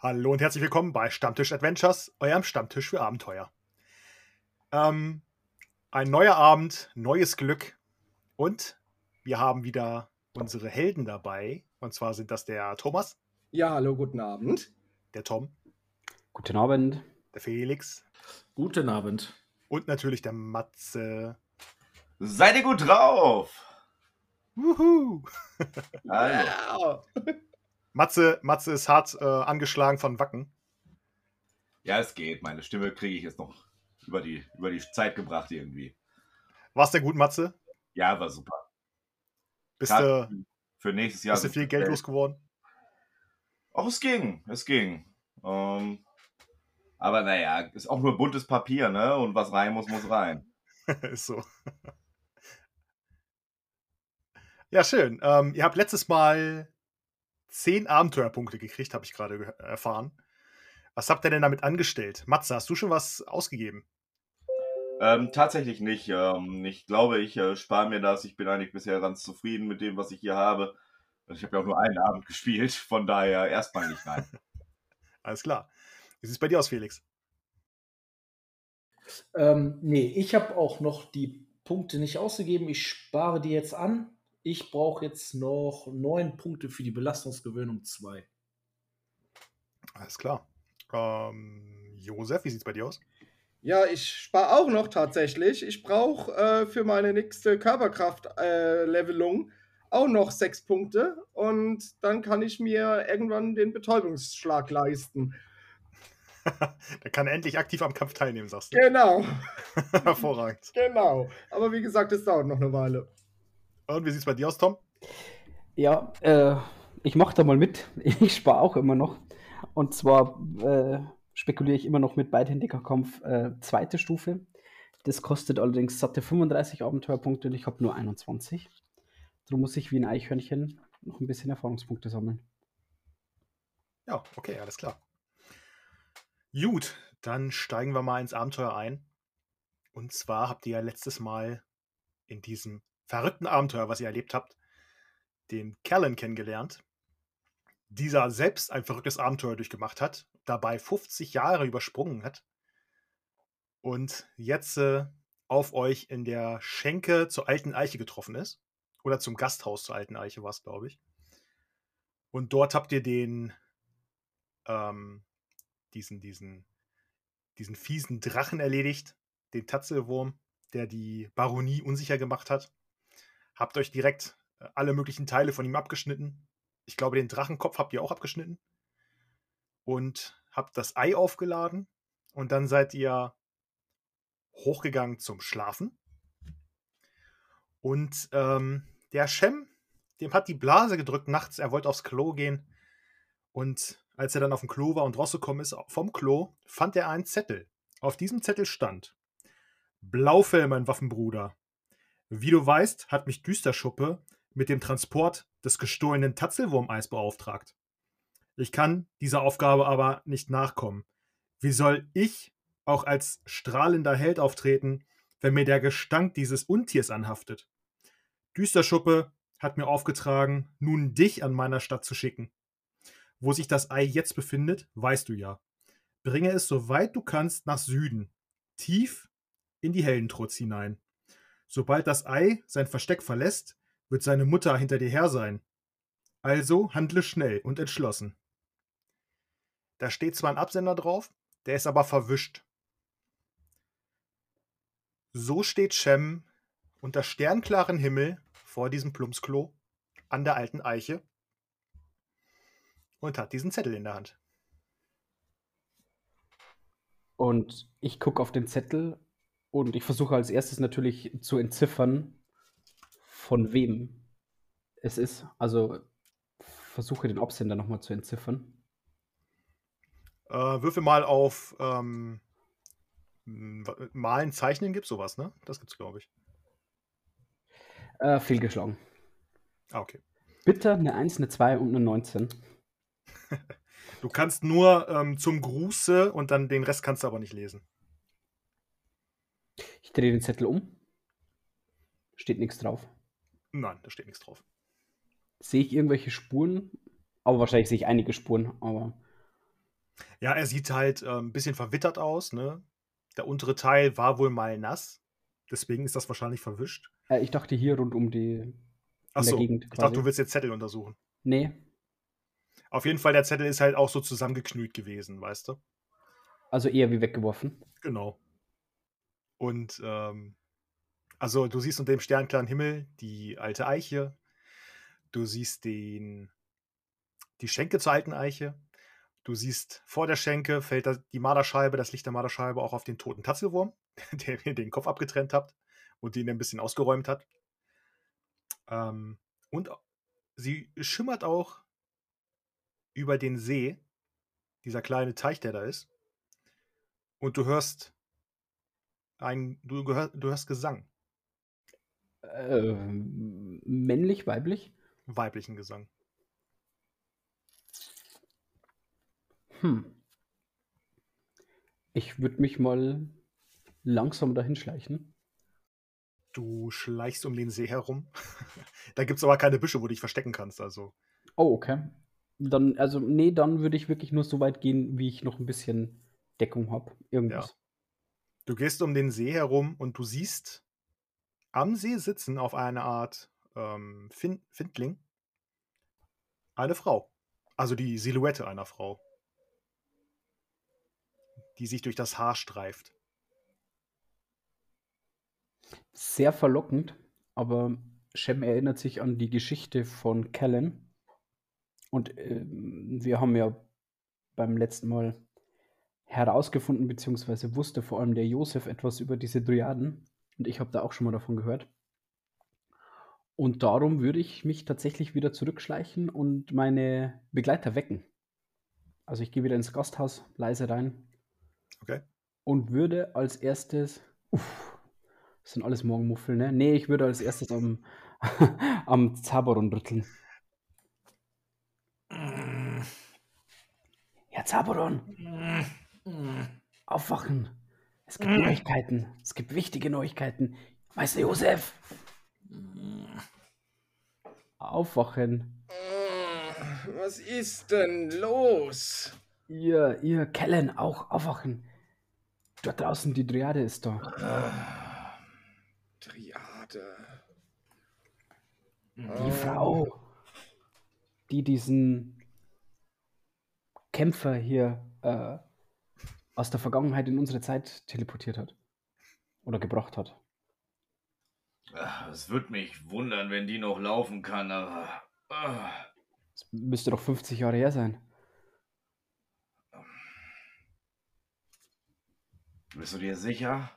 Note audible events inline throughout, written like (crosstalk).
Hallo und herzlich willkommen bei Stammtisch Adventures, eurem Stammtisch für Abenteuer. Ähm, ein neuer Abend, neues Glück und wir haben wieder unsere Helden dabei. Und zwar sind das der Thomas. Ja, hallo, guten Abend. Der Tom. Guten Abend. Der Felix. Guten Abend. Und natürlich der Matze. Seid ihr gut drauf? Wuhu! Hallo. Matze, Matze ist hart äh, angeschlagen von Wacken. Ja, es geht. Meine Stimme kriege ich jetzt noch über die, über die Zeit gebracht irgendwie. War's denn gut, Matze? Ja, war super. Bist Grad du für nächstes Jahr. bist du viel Geld losgeworden? Auch es ging, es ging. Ähm, aber naja, ist auch nur buntes Papier, ne? Und was rein muss, muss rein. (laughs) ist so. Ja, schön. Ähm, ihr habt letztes Mal zehn Abenteuerpunkte gekriegt, habe ich gerade ge- erfahren. Was habt ihr denn damit angestellt? Matze, hast du schon was ausgegeben? Ähm, tatsächlich nicht. Ähm, ich glaube, ich äh, spare mir das. Ich bin eigentlich bisher ganz zufrieden mit dem, was ich hier habe. Ich habe ja auch nur einen Abend gespielt, von daher erstmal nicht rein. (laughs) Alles klar. Wie sieht es bei dir aus, Felix? Ähm, nee, ich habe auch noch die Punkte nicht ausgegeben. Ich spare die jetzt an. Ich brauche jetzt noch neun Punkte für die Belastungsgewöhnung 2. Alles klar. Ähm, Josef, wie sieht es bei dir aus? Ja, ich spare auch noch tatsächlich. Ich brauche äh, für meine nächste Körperkraft-Levelung auch noch sechs Punkte und dann kann ich mir irgendwann den Betäubungsschlag leisten. (laughs) da kann er endlich aktiv am Kampf teilnehmen, sagst du. Genau, (laughs) Hervorragend. genau. Aber wie gesagt, es dauert noch eine Weile. Und wie sieht es bei dir aus, Tom? Ja, äh, ich mache da mal mit. (laughs) Ich spare auch immer noch. Und zwar äh, spekuliere ich immer noch mit beidhändiger Kampf äh, zweite Stufe. Das kostet allerdings satte 35 Abenteuerpunkte und ich habe nur 21. Darum muss ich wie ein Eichhörnchen noch ein bisschen Erfahrungspunkte sammeln. Ja, okay, alles klar. Gut, dann steigen wir mal ins Abenteuer ein. Und zwar habt ihr ja letztes Mal in diesem verrückten Abenteuer, was ihr erlebt habt, den Callan kennengelernt. Dieser selbst ein verrücktes Abenteuer durchgemacht hat, dabei 50 Jahre übersprungen hat und jetzt äh, auf euch in der Schenke zur alten Eiche getroffen ist. Oder zum Gasthaus zur alten Eiche war es, glaube ich. Und dort habt ihr den ähm, diesen, diesen, diesen fiesen Drachen erledigt, den Tatzelwurm, der die Baronie unsicher gemacht hat. Habt euch direkt äh, alle möglichen Teile von ihm abgeschnitten. Ich glaube, den Drachenkopf habt ihr auch abgeschnitten. Und habt das Ei aufgeladen. Und dann seid ihr hochgegangen zum Schlafen. Und ähm, der Shem, dem hat die Blase gedrückt nachts. Er wollte aufs Klo gehen. Und als er dann auf dem Klo war und rausgekommen ist vom Klo, fand er einen Zettel. Auf diesem Zettel stand: Blaufell, mein Waffenbruder. Wie du weißt, hat mich Düsterschuppe mit dem Transport des gestohlenen Tatzelwurmeis beauftragt. Ich kann dieser Aufgabe aber nicht nachkommen. Wie soll ich auch als strahlender Held auftreten, wenn mir der Gestank dieses Untiers anhaftet? Düsterschuppe hat mir aufgetragen, nun dich an meiner Stadt zu schicken. Wo sich das Ei jetzt befindet, weißt du ja. Bringe es so weit du kannst nach Süden, tief in die Heldentrutz hinein. Sobald das Ei sein Versteck verlässt, wird seine Mutter hinter dir her sein. Also handle schnell und entschlossen. Da steht zwar ein Absender drauf, der ist aber verwischt. So steht Shem unter sternklaren Himmel vor diesem Plumpsklo an der alten Eiche und hat diesen Zettel in der Hand. Und ich gucke auf den Zettel und ich versuche als erstes natürlich zu entziffern, von wem es ist. Also versuche den Absender nochmal zu entziffern. Äh, würfel mal auf ähm, Malen, Zeichnen gibt sowas, ne? Das gibt's, glaube ich. Äh, fehlgeschlagen. Ah, okay. Bitte eine 1, eine 2 und eine 19. (laughs) Du kannst nur ähm, zum Gruße und dann den Rest kannst du aber nicht lesen. Ich drehe den Zettel um. Steht nichts drauf. Nein, da steht nichts drauf. Sehe ich irgendwelche Spuren? Aber wahrscheinlich sehe ich einige Spuren, aber Ja, er sieht halt äh, ein bisschen verwittert aus, ne? Der untere Teil war wohl mal nass. Deswegen ist das wahrscheinlich verwischt. Äh, ich dachte hier rund um die Achso, ich dachte, du willst jetzt Zettel untersuchen. Nee. Auf jeden Fall, der Zettel ist halt auch so zusammengeknüllt gewesen, weißt du? Also eher wie weggeworfen. Genau. Und ähm, also du siehst unter dem sternklaren Himmel die alte Eiche. Du siehst den, die Schenke zur alten Eiche. Du siehst vor der Schenke fällt die Marderscheibe, das Licht der Marderscheibe auch auf den toten Tatzelwurm, (laughs) der mir den Kopf abgetrennt hat und den ein bisschen ausgeräumt hat. Ähm, und sie schimmert auch über den See, dieser kleine Teich, der da ist. Und du hörst ein, du, gehör, du hörst Gesang. Äh, männlich, weiblich? Weiblichen Gesang. Hm. Ich würde mich mal langsam dahin schleichen. Du schleichst um den See herum. (laughs) da gibt es aber keine Büsche, wo du dich verstecken kannst, also. Oh, okay. Dann, also, nee, dann würde ich wirklich nur so weit gehen, wie ich noch ein bisschen Deckung habe. Irgendwas. Ja. Du gehst um den See herum und du siehst am See sitzen auf eine Art ähm, fin Findling eine Frau. Also die Silhouette einer Frau die sich durch das Haar streift. Sehr verlockend, aber Shem erinnert sich an die Geschichte von Kellen. Und äh, wir haben ja beim letzten Mal herausgefunden, beziehungsweise wusste vor allem der Josef etwas über diese Dryaden. Und ich habe da auch schon mal davon gehört. Und darum würde ich mich tatsächlich wieder zurückschleichen und meine Begleiter wecken. Also ich gehe wieder ins Gasthaus, leise rein, Okay. Und würde als erstes. Uff, das sind alles Morgenmuffel, ne? Nee, ich würde als erstes am, (laughs) am Zaberon rütteln. Herr Zaberon! Aufwachen! Es gibt Neuigkeiten. Es gibt wichtige Neuigkeiten. Meister Josef! Aufwachen! Was ist denn los? Ihr, ihr Kellen, auch aufwachen. Dort draußen, die Triade ist da. Ah, Triade. Die oh. Frau, die diesen Kämpfer hier äh, aus der Vergangenheit in unsere Zeit teleportiert hat. Oder gebracht hat. Es würde mich wundern, wenn die noch laufen kann, aber. Es müsste doch 50 Jahre her sein. Bist du dir sicher?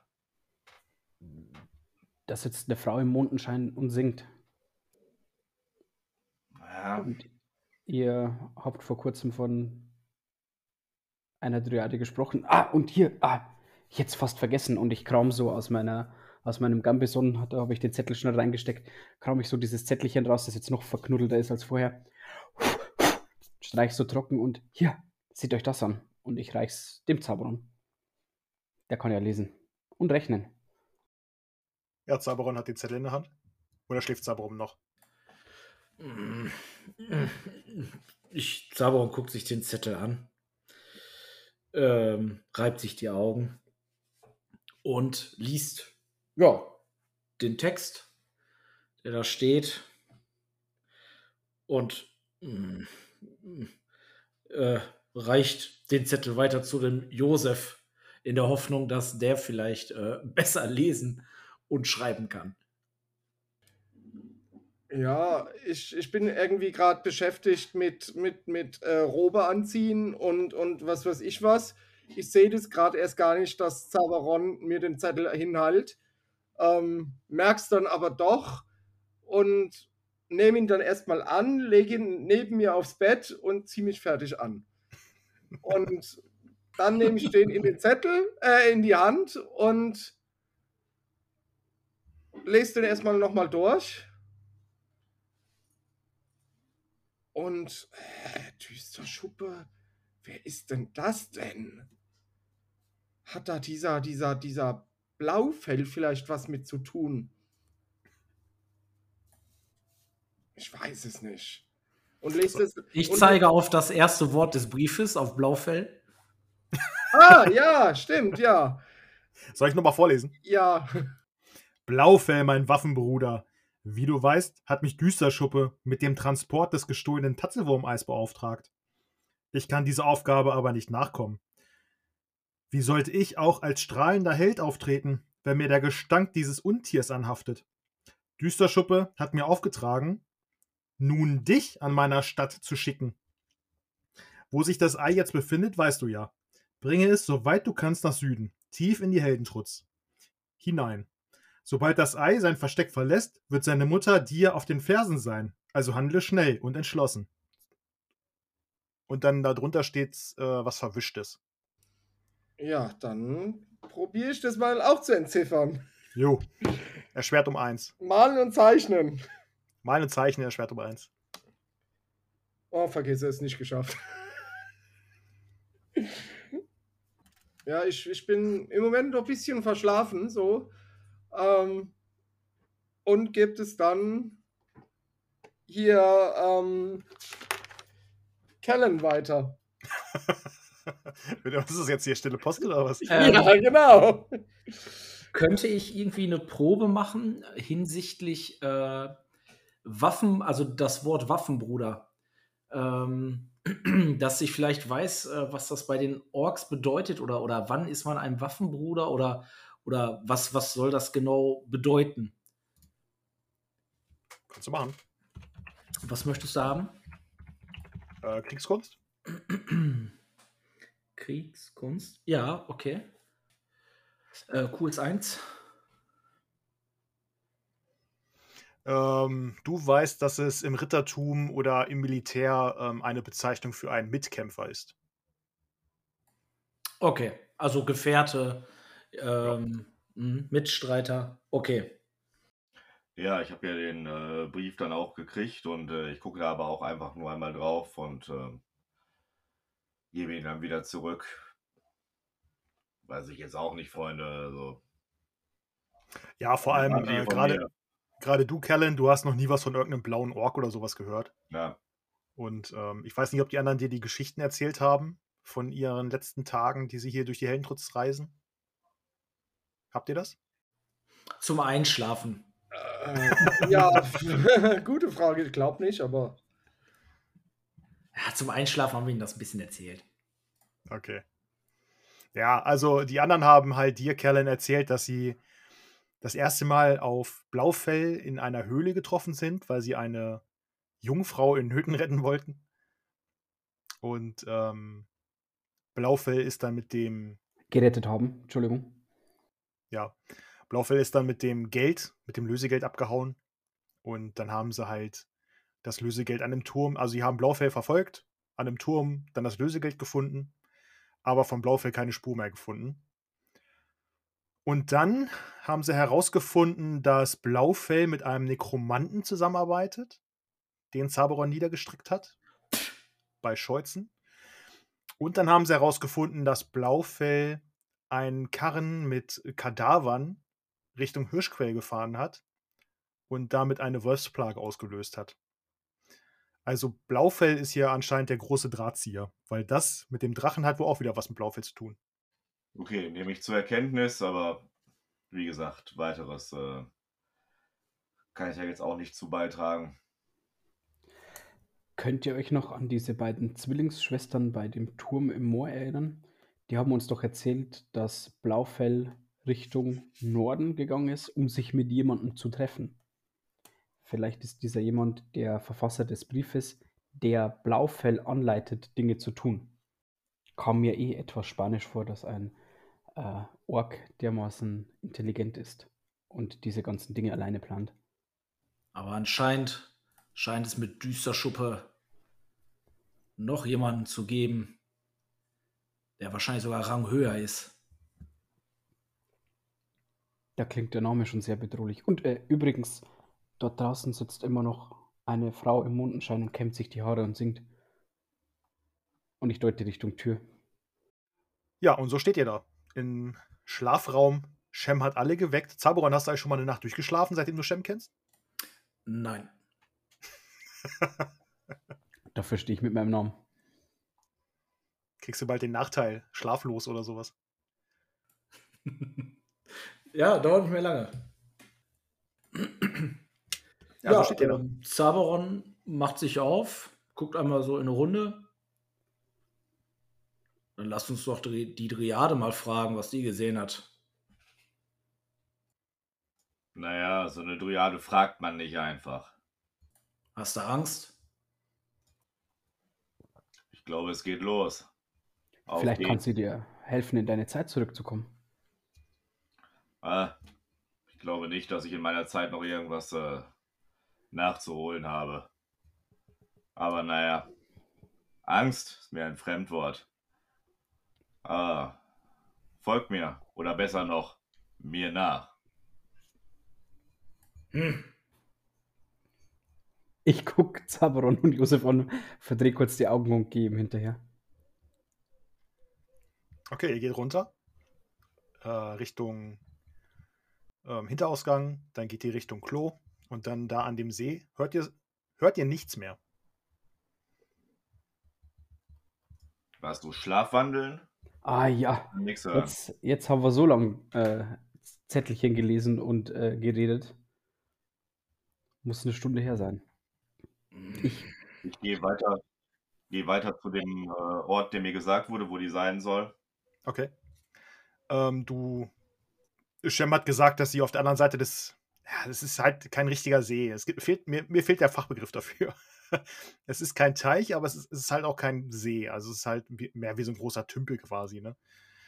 Da sitzt eine Frau im Mondenschein und singt. Ja. Und ihr habt vor kurzem von einer Dryade gesprochen. Ah, und hier, ah, jetzt fast vergessen. Und ich kram so aus meiner, aus meinem Gambison, da habe ich den Zettel schnell reingesteckt, kram ich so dieses Zettelchen raus, das jetzt noch verknuddelter ist als vorher. Streich so trocken und hier, seht euch das an. Und ich reich's dem Zauberer. Der kann ja lesen. Und rechnen. Ja, Zaberon hat den Zettel in der Hand. Oder schläft Zaberon noch? Ich, Zaberon guckt sich den Zettel an, ähm, reibt sich die Augen und liest, ja, den Text, der da steht und mm, äh, reicht den Zettel weiter zu dem Josef in der Hoffnung, dass der vielleicht äh, (laughs) besser lesen und schreiben kann. Ja, ich, ich bin irgendwie gerade beschäftigt mit, mit, mit äh, Robe anziehen und, und was weiß ich was. Ich sehe das gerade erst gar nicht, dass Zavaron mir den Zettel hinhält. Ähm, merk's dann aber doch und nehme ihn dann erstmal an, lege ihn neben mir aufs Bett und ziehe mich fertig an. Und dann nehme ich den in den Zettel, äh, in die Hand und lese den erstmal nochmal durch. Und äh, düster Schuppe, wer ist denn das denn? Hat da dieser, dieser, dieser Blaufell vielleicht was mit zu tun? Ich weiß es nicht. Und lest es. Ich und zeige auf das erste Wort des Briefes, auf Blaufell. Ah, ja, stimmt, ja. Soll ich nochmal vorlesen? Ja. Blaufell, mein Waffenbruder. Wie du weißt, hat mich Düsterschuppe mit dem Transport des gestohlenen Tatzelwurmeis beauftragt. Ich kann dieser Aufgabe aber nicht nachkommen. Wie sollte ich auch als strahlender Held auftreten, wenn mir der Gestank dieses Untiers anhaftet? Düsterschuppe hat mir aufgetragen, nun dich an meiner Stadt zu schicken. Wo sich das Ei jetzt befindet, weißt du ja. Bringe es, soweit du kannst, nach Süden, tief in die Heldentrutz. Hinein. Sobald das Ei sein Versteck verlässt, wird seine Mutter dir auf den Fersen sein. Also handle schnell und entschlossen. Und dann darunter steht äh, was Verwischtes. Ja, dann probiere ich das mal auch zu entziffern. Jo. Erschwert um eins. Malen und zeichnen. Malen und zeichnen erschwert um eins. Oh, vergiss es, nicht geschafft. (laughs) ja, ich, ich bin im Moment noch ein bisschen verschlafen, so. Ähm, und gibt es dann hier ähm, Kellen weiter. (laughs) was ist das jetzt hier? Stille Post oder was? Ähm, ja, (laughs) genau. Könnte ich irgendwie eine Probe machen hinsichtlich äh, Waffen, also das Wort Waffenbruder? Ähm, (clears throat) dass ich vielleicht weiß, äh, was das bei den Orks bedeutet oder, oder wann ist man ein Waffenbruder oder, oder was, was soll das genau bedeuten? Kannst du machen. Was möchtest du haben? Äh, Kriegskunst? (clears throat) Kriegskunst? Ja, okay. Äh, Qs 1. Ähm, du weißt, dass es im Rittertum oder im Militär ähm, eine Bezeichnung für einen Mitkämpfer ist. Okay, also Gefährte, ähm, mh, Mitstreiter. Okay. Ja, ich habe ja den äh, Brief dann auch gekriegt und äh, ich gucke da aber auch einfach nur einmal drauf und äh, gebe ihn dann wieder zurück. Weiß ich jetzt auch nicht, Freunde. Also, Ja, vor allem äh, gerade gerade du, Callan, du hast noch nie was von irgendeinem blauen Ork oder sowas gehört. ja, Und ähm, ich weiß nicht, ob die anderen dir die Geschichten erzählt haben von ihren letzten Tagen, die sie hier durch die Heldentrutz reisen. Habt ihr das? Zum Einschlafen. Äh, ja, (laughs) gute Frage. Ich glaube nicht, aber Ja, zum Einschlafen haben wir ihnen das ein bisschen erzählt. Okay. Ja, also die anderen haben halt dir, Callan, erzählt, dass sie das erste Mal auf Blaufell in einer Höhle getroffen sind, weil sie eine Jungfrau in Hütten retten wollten. Und ähm, Blaufell ist dann mit dem, Gerettet haben, Entschuldigung. Ja, Blaufell ist dann mit dem Geld, mit dem Lösegeld abgehauen. Und dann haben sie halt das Lösegeld an dem Turm, also sie haben Blaufell verfolgt, an dem Turm dann das Lösegeld gefunden, aber von Blaufell keine Spur mehr gefunden. Und dann haben sie herausgefunden, dass Blaufell mit einem Nekromanten zusammenarbeitet, den Zaberon niedergestrickt hat, bei Scheuzen. Und dann haben sie herausgefunden, dass Blaufell einen Karren mit Kadavern Richtung Hirschquell gefahren hat und damit eine Wolfsplage ausgelöst hat. Also Blaufell ist hier anscheinend der große Drahtzieher, weil das mit dem Drachen hat wohl auch wieder was mit Blaufell zu tun. okay, nehme ich zur Erkenntnis, aber wie gesagt, weiteres äh, kann ich ja jetzt auch nicht zu beitragen. Könnt ihr euch noch an diese beiden Zwillingsschwestern bei dem Turm im Moor erinnern? Die haben uns doch erzählt, dass Blaufell Richtung Norden gegangen ist, um sich mit jemandem zu treffen. Vielleicht ist dieser jemand der Verfasser des Briefes, der Blaufell anleitet, Dinge zu tun. Kam mir eh etwas spanisch vor, dass ein äh, Ork dermaßen intelligent ist und diese ganzen Dinge alleine plant. Aber anscheinend scheint es mit Düsterschuppe noch jemanden zu geben, der wahrscheinlich sogar Rang höher ist. Da klingt der Name schon sehr bedrohlich. Und äh, übrigens, dort draußen sitzt immer noch eine Frau im Mondenschein und kämmt sich die Haare und singt. Und ich deute Richtung Tür. Ja, und so steht ihr da. Im Schlafraum. Shem hat alle geweckt. Zaboran, hast du eigentlich schon mal eine Nacht durchgeschlafen, seitdem du Shem kennst? Nein. (laughs) Dafür stehe ich mit meinem Namen. Kriegst du bald den Nachteil, schlaflos oder sowas. (laughs) ja, dauert nicht mehr lange. Ja, so steht ähm, Zaberon macht sich auf, guckt einmal so in eine Runde. Dann lasst uns doch die, die Driade mal fragen, was die gesehen hat. Naja, so eine Dryade fragt man nicht einfach. Hast du Angst? Ich glaube, es geht los. Vielleicht geht's. kann sie dir helfen, in deine Zeit zurückzukommen. Ah, ich glaube nicht, dass ich in meiner Zeit noch irgendwas äh, nachzuholen habe. Aber naja, Angst ist mir ein Fremdwort. Ah, folgt mir, oder besser noch, mir nach. Hm. Ich gucke Zaberon und Josef an, verdrehe kurz die Augen und gehe ihm hinterher. Okay, ihr geht runter. Äh, Richtung ähm, Hinterausgang, dann geht ihr Richtung Klo und dann da an dem See hört ihr, hört ihr nichts mehr. Warst du Schlafwandeln? Ah ja, jetzt, jetzt haben wir so lange äh, Zettelchen gelesen und äh, geredet. Muss eine Stunde her sein. Ich, Ich gehe weiter, gehe weiter zu dem äh, Ort, der mir gesagt wurde, wo die sein soll. Okay. Ähm, du. Shem hat gesagt, dass sie auf der anderen Seite des. Ja, das ist halt kein richtiger See. Es gibt, fehlt, mir, mir fehlt der Fachbegriff dafür. (laughs) es ist kein Teich, aber es ist, es ist halt auch kein See. Also es ist halt mehr wie so ein großer Tümpel quasi, ne?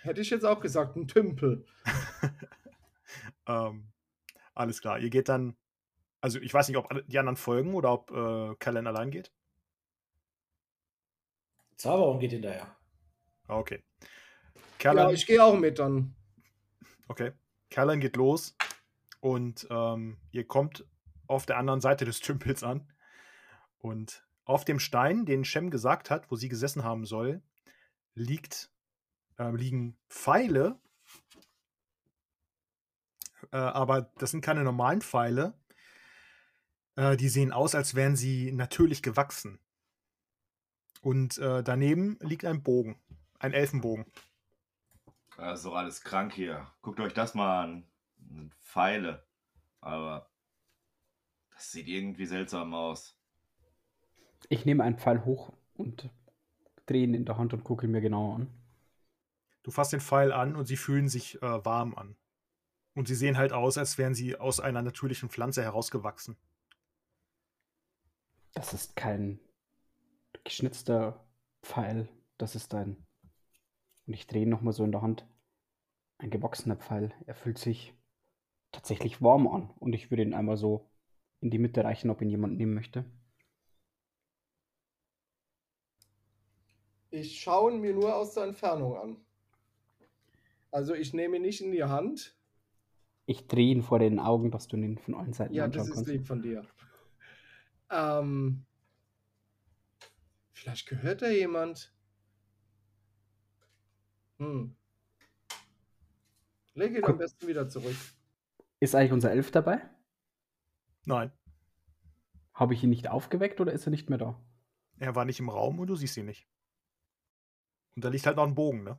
Hätte ich jetzt auch gesagt, ein Tümpel. (laughs) ähm, alles klar. Ihr geht dann. Also ich weiß nicht, ob die anderen folgen oder ob äh, Callan allein geht. Zaberon geht hinterher. Ah, Okay. Ja, ich gehe auch mit dann. okay. Callan geht los und ähm, ihr kommt auf der anderen Seite des (laughs) Tümpels an. Und auf dem Stein, den Shem gesagt hat, wo sie gesessen haben soll, liegt, ähm, liegen Pfeile. Äh, aber das sind keine normalen Pfeile. Äh, die sehen aus, als wären sie natürlich gewachsen. Und äh, daneben liegt ein Bogen, ein Elfenbogen. Das ist doch alles krank hier. Guckt euch das mal an. Pfeile. Aber das sieht irgendwie seltsam aus. ich nehme einen Pfeil hoch und drehe ihn in der Hand und gucke ihn mir genauer an. Du fasst den Pfeil an und sie fühlen sich äh, warm an. Und sie sehen halt aus, als wären sie aus einer natürlichen Pflanze herausgewachsen. Das ist kein geschnitzter Pfeil. Das ist ein. Und ich drehe ihn nochmal so in der Hand. Ein gewachsener Pfeil. Er fühlt sich tatsächlich warm an. Und ich würde ihn einmal so in die Mitte reichen, ob ihn jemand nehmen möchte. Ich schaue ihn mir nur aus der Entfernung an. Also ich nehme ihn nicht in die Hand. Ich drehe ihn vor den Augen, dass du ihn von allen Seiten Ja, anschauen das ist kannst. lieb von dir. Ähm, vielleicht gehört da jemand. Hm. Leg ihn Guck. am besten wieder zurück. Ist eigentlich unser Elf dabei? Nein, Habe ich ihn nicht aufgeweckt oder ist er nicht mehr da? er war nicht im Raum und du siehst ihn nicht. Und da liegt halt noch ein Bogen, ne?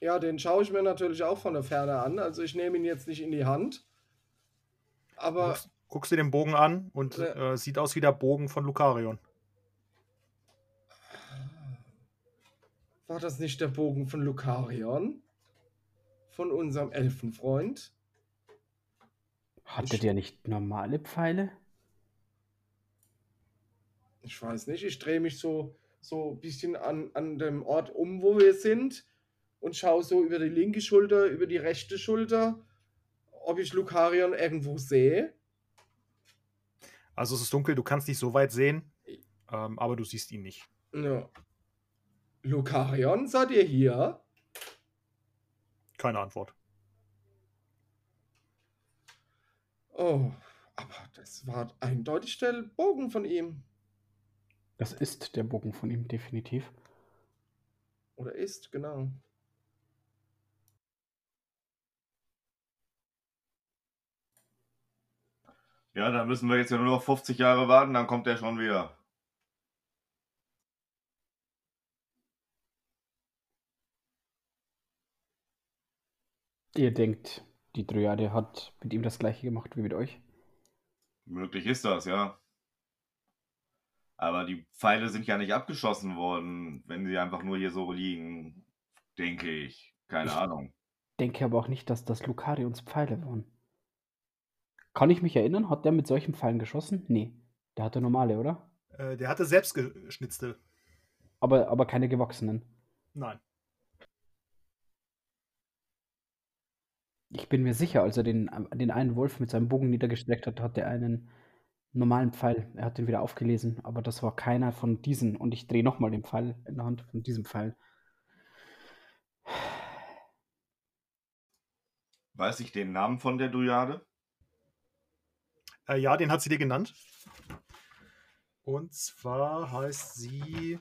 Ja, den schaue ich mir natürlich auch von der Ferne an. Also ich nehme ihn jetzt nicht in die Hand. Du Aber guckst, guckst dir den Bogen an und äh, sieht aus wie der Bogen von Lucarion. War das nicht der Bogen von Lucarion? Von unserem Elfenfreund? Hatte Ich- der nicht normale Pfeile? Ich weiß nicht, ich drehe mich so, so ein bisschen an, an dem Ort um, wo wir sind und schaue so über die linke Schulter, über die rechte Schulter, ob ich Lucarion irgendwo sehe. Also es ist dunkel, du kannst nicht so weit sehen, ähm, aber du siehst ihn nicht. Ja. Lucarion, seid ihr hier? Keine Antwort. Oh, aber das war eindeutig der Bogen von ihm. Das ist der Bogen von ihm, definitiv. Oder ist, genau. Ja, dann müssen wir jetzt ja nur noch 50 Jahre warten, dann kommt er schon wieder. Ihr denkt, die Dryade hat mit ihm das gleiche gemacht wie mit euch? Möglich ist das, ja. Aber die Pfeile sind ja nicht abgeschossen worden, wenn sie einfach nur hier so liegen, denke ich. Keine Ich- Ahnung. Denke aber auch nicht, dass das Lucarions Pfeile waren. Kann ich mich erinnern? Hat der mit solchen Pfeilen geschossen? Nee. Der hatte normale, oder? Äh, der hatte selbst geschnitzte. Aber, aber keine gewachsenen. Nein. Ich bin mir sicher, als er den, den einen Wolf mit seinem Bogen niedergestreckt hat, hat er einen normalen Pfeil. Er hat den wieder aufgelesen, aber das war keiner von diesen. Und ich drehe nochmal den Pfeil in der Hand von diesem Pfeil. Weiß ich den Namen von der Dryade? Äh, ja, den hat sie dir genannt. Und zwar heißt sie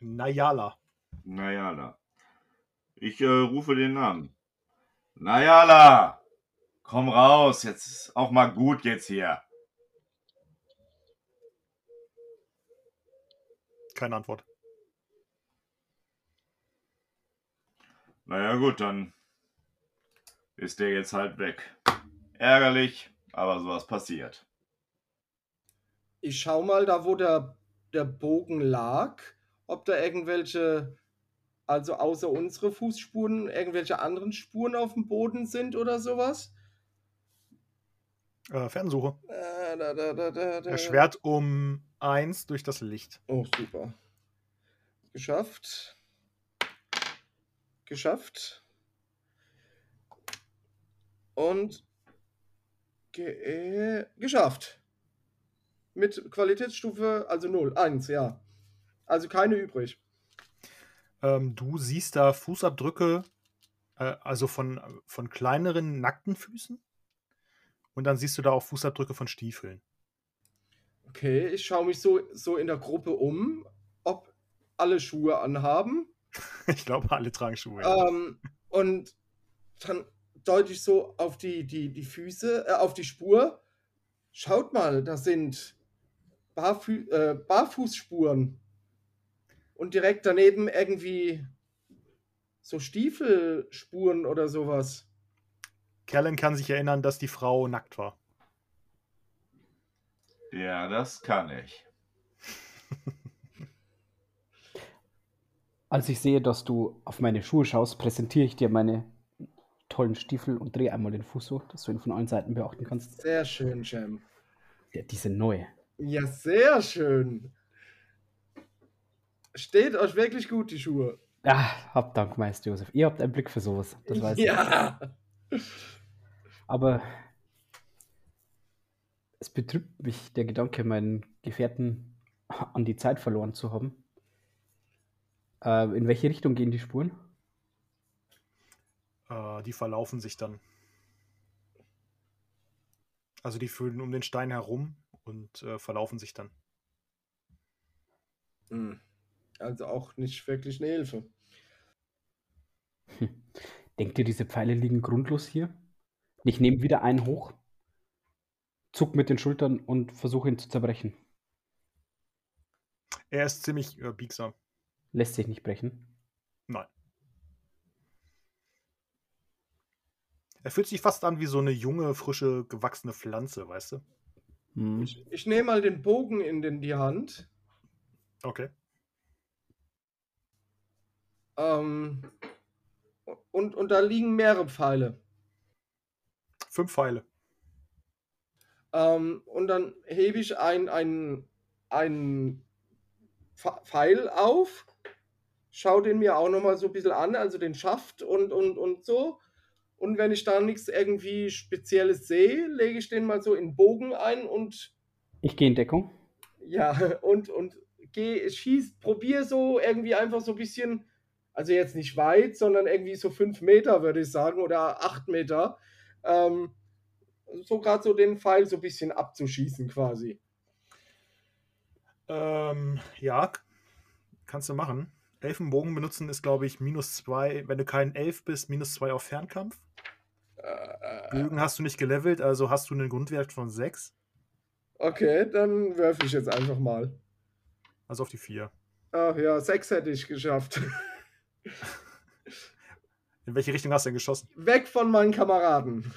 Nayala. Nayala. Ich äh, rufe den Namen. Nayala! Komm raus, jetzt ist auch mal gut jetzt hier. Keine Antwort. Naja gut, dann ist der jetzt halt weg. Ärgerlich, aber sowas passiert. Ich schau mal da, wo der, der Bogen lag, ob da irgendwelche, also außer unsere Fußspuren, irgendwelche anderen Spuren auf dem Boden sind oder sowas. Äh, Fernsuche. Äh, da, da, da, da. Erschwert um eins durch das Licht. Oh, super. Geschafft. Geschafft. Und ge äh, geschafft. Mit Qualitätsstufe, also 0, 1, ja. Also keine übrig. Ähm, du siehst da Fußabdrücke, äh, also von, von kleineren nackten Füßen. Und dann siehst du da auch Fußabdrücke von Stiefeln. Okay, ich schaue mich so, so in der Gruppe um, ob alle Schuhe anhaben. (laughs) Ich glaube, alle tragen Schuhe. ja. Ähm, und dann deute ich so auf die, die, die Füße, äh, auf die Spur. Schaut mal, da sind Barfü äh, Barfußspuren. Und direkt daneben irgendwie so Stiefelspuren oder sowas. Callan kann sich erinnern, dass die Frau nackt war. Ja, das kann ich. (laughs) Als ich sehe, dass du auf meine Schuhe schaust, präsentiere ich dir meine tollen Stiefel und drehe einmal den Fuß so, dass du ihn von allen Seiten beachten kannst. Sehr schön, Jam. Ja, die sind neu. Ja, sehr schön. Steht euch wirklich gut, die Schuhe. Ah, hab Dank, Meister Josef. Ihr habt einen Blick für sowas. Das weiß ich. ja. Aber es betrübt mich der Gedanke, meinen Gefährten an die Zeit verloren zu haben. Äh, in welche Richtung gehen die Spuren? Äh, die verlaufen sich dann. Also die fühlen um den Stein herum und äh, verlaufen sich dann. Hm. Also auch nicht wirklich eine Hilfe. Hm. Denkt ihr, diese Pfeile liegen grundlos hier? Ich nehme wieder einen hoch, zuck mit den Schultern und versuche ihn zu zerbrechen. Er ist ziemlich äh, biegsam. Lässt sich nicht brechen. Nein. Er fühlt sich fast an wie so eine junge, frische, gewachsene Pflanze, weißt du? Hm. Ich, ich nehme mal den Bogen in den, die Hand. Okay. Ähm, und, und da liegen mehrere Pfeile. Fünf Pfeile. Ähm, und dann hebe ich ein, ein, ein Pf- Pfeil auf, schaue den mir auch nochmal so ein bisschen an, also den Schaft und, und, und so. Und wenn ich da nichts irgendwie Spezielles sehe, lege ich den mal so in Bogen ein und Ich gehe in Deckung. ja, (laughs) und, und geh, schieß, probier so irgendwie einfach so ein bisschen, also jetzt nicht weit, sondern irgendwie so fünf Meter, würde ich sagen, oder acht Meter. Ähm, so gerade so den Pfeil so ein bisschen abzuschießen quasi. Ähm, ja, kannst du machen. Elfenbogen benutzen ist, glaube ich, minus zwei, wenn du kein Elf bist, minus zwei auf Fernkampf. Äh, Bögen hast du nicht gelevelt, also hast du einen Grundwert von sechs, okay, dann werfe ich jetzt einfach mal. also auf die vier. Ach ja, sechs hätte ich geschafft. (laughs) In welche Richtung hast du denn geschossen? Weg von meinen Kameraden.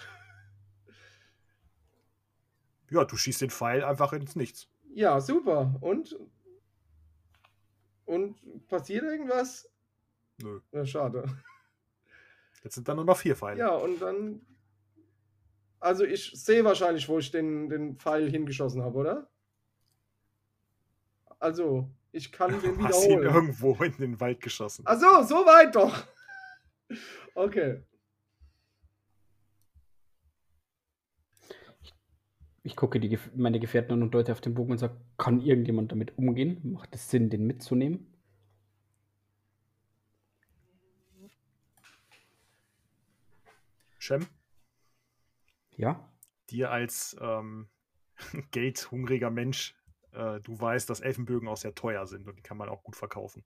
Ja, du schießt den Pfeil einfach ins Nichts. Ja, super. Und? Und passiert irgendwas? Nö. Ja, schade. Jetzt sind da nur noch vier Pfeile. Ja, und dann. Also ich sehe wahrscheinlich, wo ich den, den Pfeil hingeschossen habe, oder? Also, ich kann den Du hast ihn wiederholen. irgendwo in den Wald geschossen. Ach so, so weit doch. (laughs) Okay. Ich gucke die, meine Gefährten an und deute auf den Bogen und sage, kann irgendjemand damit umgehen? Macht es Sinn, den mitzunehmen? Shem, Ja? dir als ähm, (laughs) geldhungriger Mensch, äh, du weißt, dass Elfenbögen auch sehr teuer sind und die kann man auch gut verkaufen.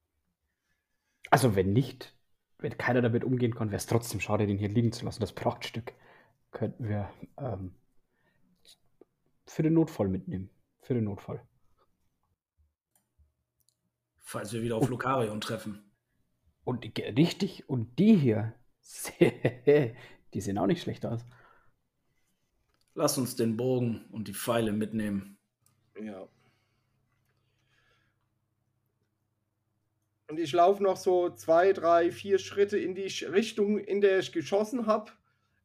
Also wenn nicht, wenn keiner damit umgehen kann, wäre es trotzdem schade, den hier liegen zu lassen. Das Prachtstück könnten wir ähm, für den Notfall mitnehmen. Für den Notfall. Falls wir wieder auf Lokarion treffen. Und die- richtig, und die hier, (laughs) die sehen auch nicht schlecht aus. Lass uns den Bogen und die Pfeile mitnehmen. Ja. Und ich laufe noch so zwei, drei, vier Schritte in die Richtung, in der ich geschossen habe,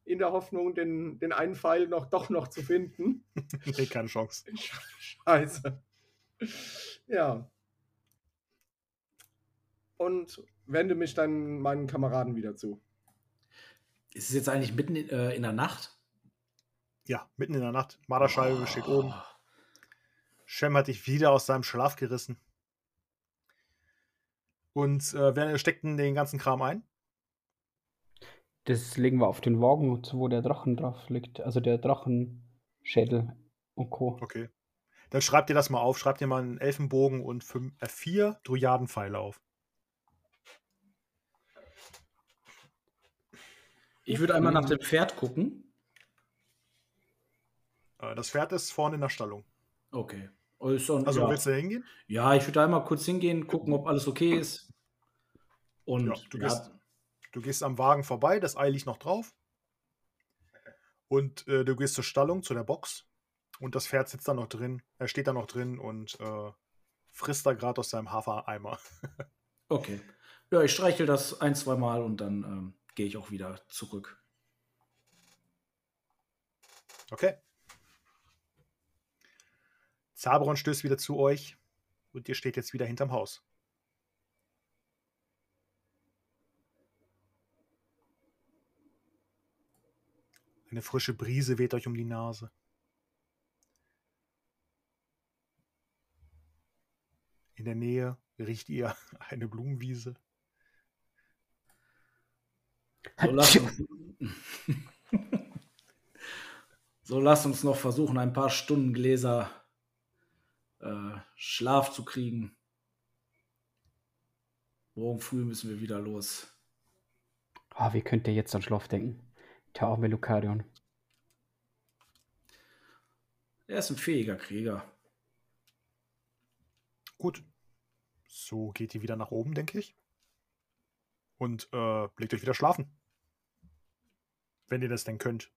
in der Hoffnung, den, den einen Pfeil noch doch noch zu finden. (laughs) nee, keine Chance. (laughs) Scheiße. Ja. Und wende mich dann meinen Kameraden wieder zu. Ist es jetzt eigentlich mitten in, äh, in der Nacht? Ja, mitten in der Nacht. Marderscheibe steht oben. Oh. Shem hat dich wieder aus seinem Schlaf gerissen. Und äh, wer steckt denn den ganzen Kram ein? Das legen wir auf den Wagen, wo der Drachen drauf liegt. Also der Drachenschädel und Co. Okay. Dann schreibt ihr das mal auf. Schreibt ihr mal einen Elfenbogen und fünf, äh, vier Druidadenpfeile auf. Ich würde einmal nach dem Pferd gucken. Äh, das Pferd ist vorne in der Stallung. Okay. Doch- Also ja. willst du da hingehen? ja, ich würde einmal kurz hingehen, gucken, ob alles okay ist. Und Ja, du ja, gehst- Du gehst am Wagen vorbei, das Ei liegt noch drauf. Und äh, du gehst zur Stallung, zu der Box. Und das Pferd sitzt da noch drin. Er steht da noch drin und äh, frisst da gerade aus seinem Hafereimer. (laughs) okay. Ja, ich streichel das ein, zwei Mal und dann ähm, gehe ich auch wieder zurück. Okay. Zaberon stößt wieder zu euch und ihr steht jetzt wieder hinterm Haus. Eine frische Brise weht euch um die Nase. In der Nähe riecht ihr (laughs) eine Blumenwiese. So lass uns, so lass uns noch versuchen, ein paar Stunden Gläser äh, Schlaf zu kriegen. Morgen früh müssen wir wieder los. Ah, wie könnt ihr jetzt an Schlaf denken? Der arme Lucarion. Er ist ein fähiger Krieger. Gut. So geht ihr wieder nach oben, denke ich. Und äh, legt euch wieder schlafen. Wenn ihr das denn könnt.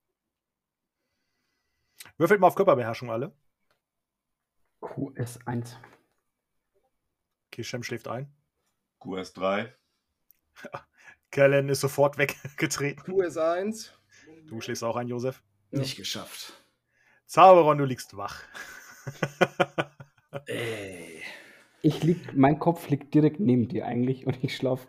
Würfelt mal auf Körperbeherrschung alle. QS1. Okay, Shem schläft ein. QS3. (laughs) Kellen ist sofort weggetreten. QS1. Du schläfst auch ein, Josef. Ja. Nicht geschafft. Zauberon, du liegst wach. (laughs) Ey. Ich lieg, mein Kopf liegt direkt neben dir eigentlich und ich schlaf.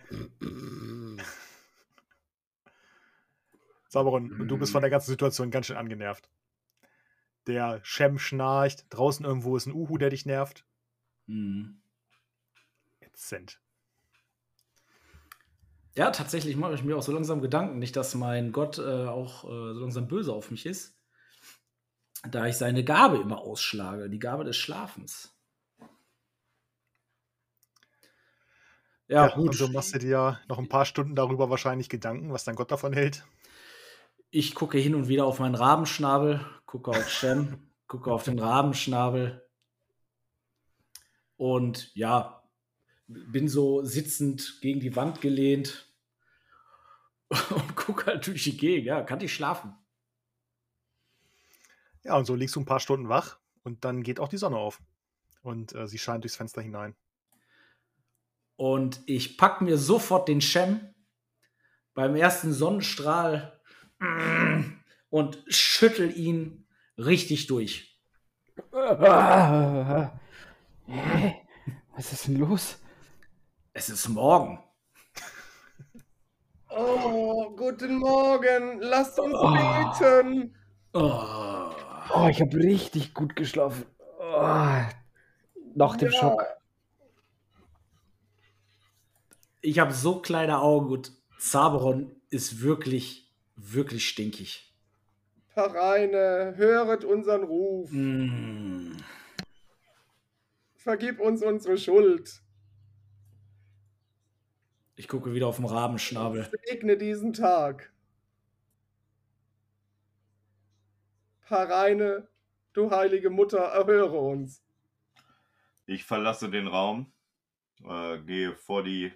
Zauberon, und du bist von der ganzen Situation ganz schön angenervt. Der Shem schnarcht. Draußen irgendwo ist ein Uhu, der dich nervt. Hm. Ätzend. Ja, tatsächlich mache ich mir auch so langsam Gedanken, nicht, dass mein Gott äh, auch äh, so langsam böse auf mich ist, da ich seine Gabe immer ausschlage, die Gabe des Schlafens. Ja, Ja, gut. Und so machst du dir noch ein paar Stunden darüber wahrscheinlich Gedanken, was dein Gott davon hält. Ich gucke hin und wieder auf meinen Rabenschnabel, gucke auf Shem, (laughs) gucke auf den Rabenschnabel und ja, bin so sitzend gegen die Wand gelehnt (laughs) und gucke halt durch die Gegend. Ja, kann ich schlafen. Ja, und so liegst du ein paar Stunden wach und dann geht auch die Sonne auf. Und äh, sie scheint durchs Fenster hinein. Und ich pack mir sofort den Schem beim ersten Sonnenstrahl (clears throat) und schüttel ihn richtig durch. (laughs) Was ist denn los? Es ist morgen. (laughs) Oh, guten Morgen. Lasst uns Oh. beten. Oh. Oh, ich habe richtig gut geschlafen. Oh, nach dem Ja. Schock. Ich habe so kleine Augen und Zaberon ist wirklich, wirklich stinkig. Pareine, höret unseren Ruf. Mm. Vergib uns unsere Schuld. Ich gucke wieder auf den Rabenschnabel. Segne diesen Tag. Pareine, du heilige Mutter, erhöre uns. Ich verlasse den Raum, äh, gehe vor die,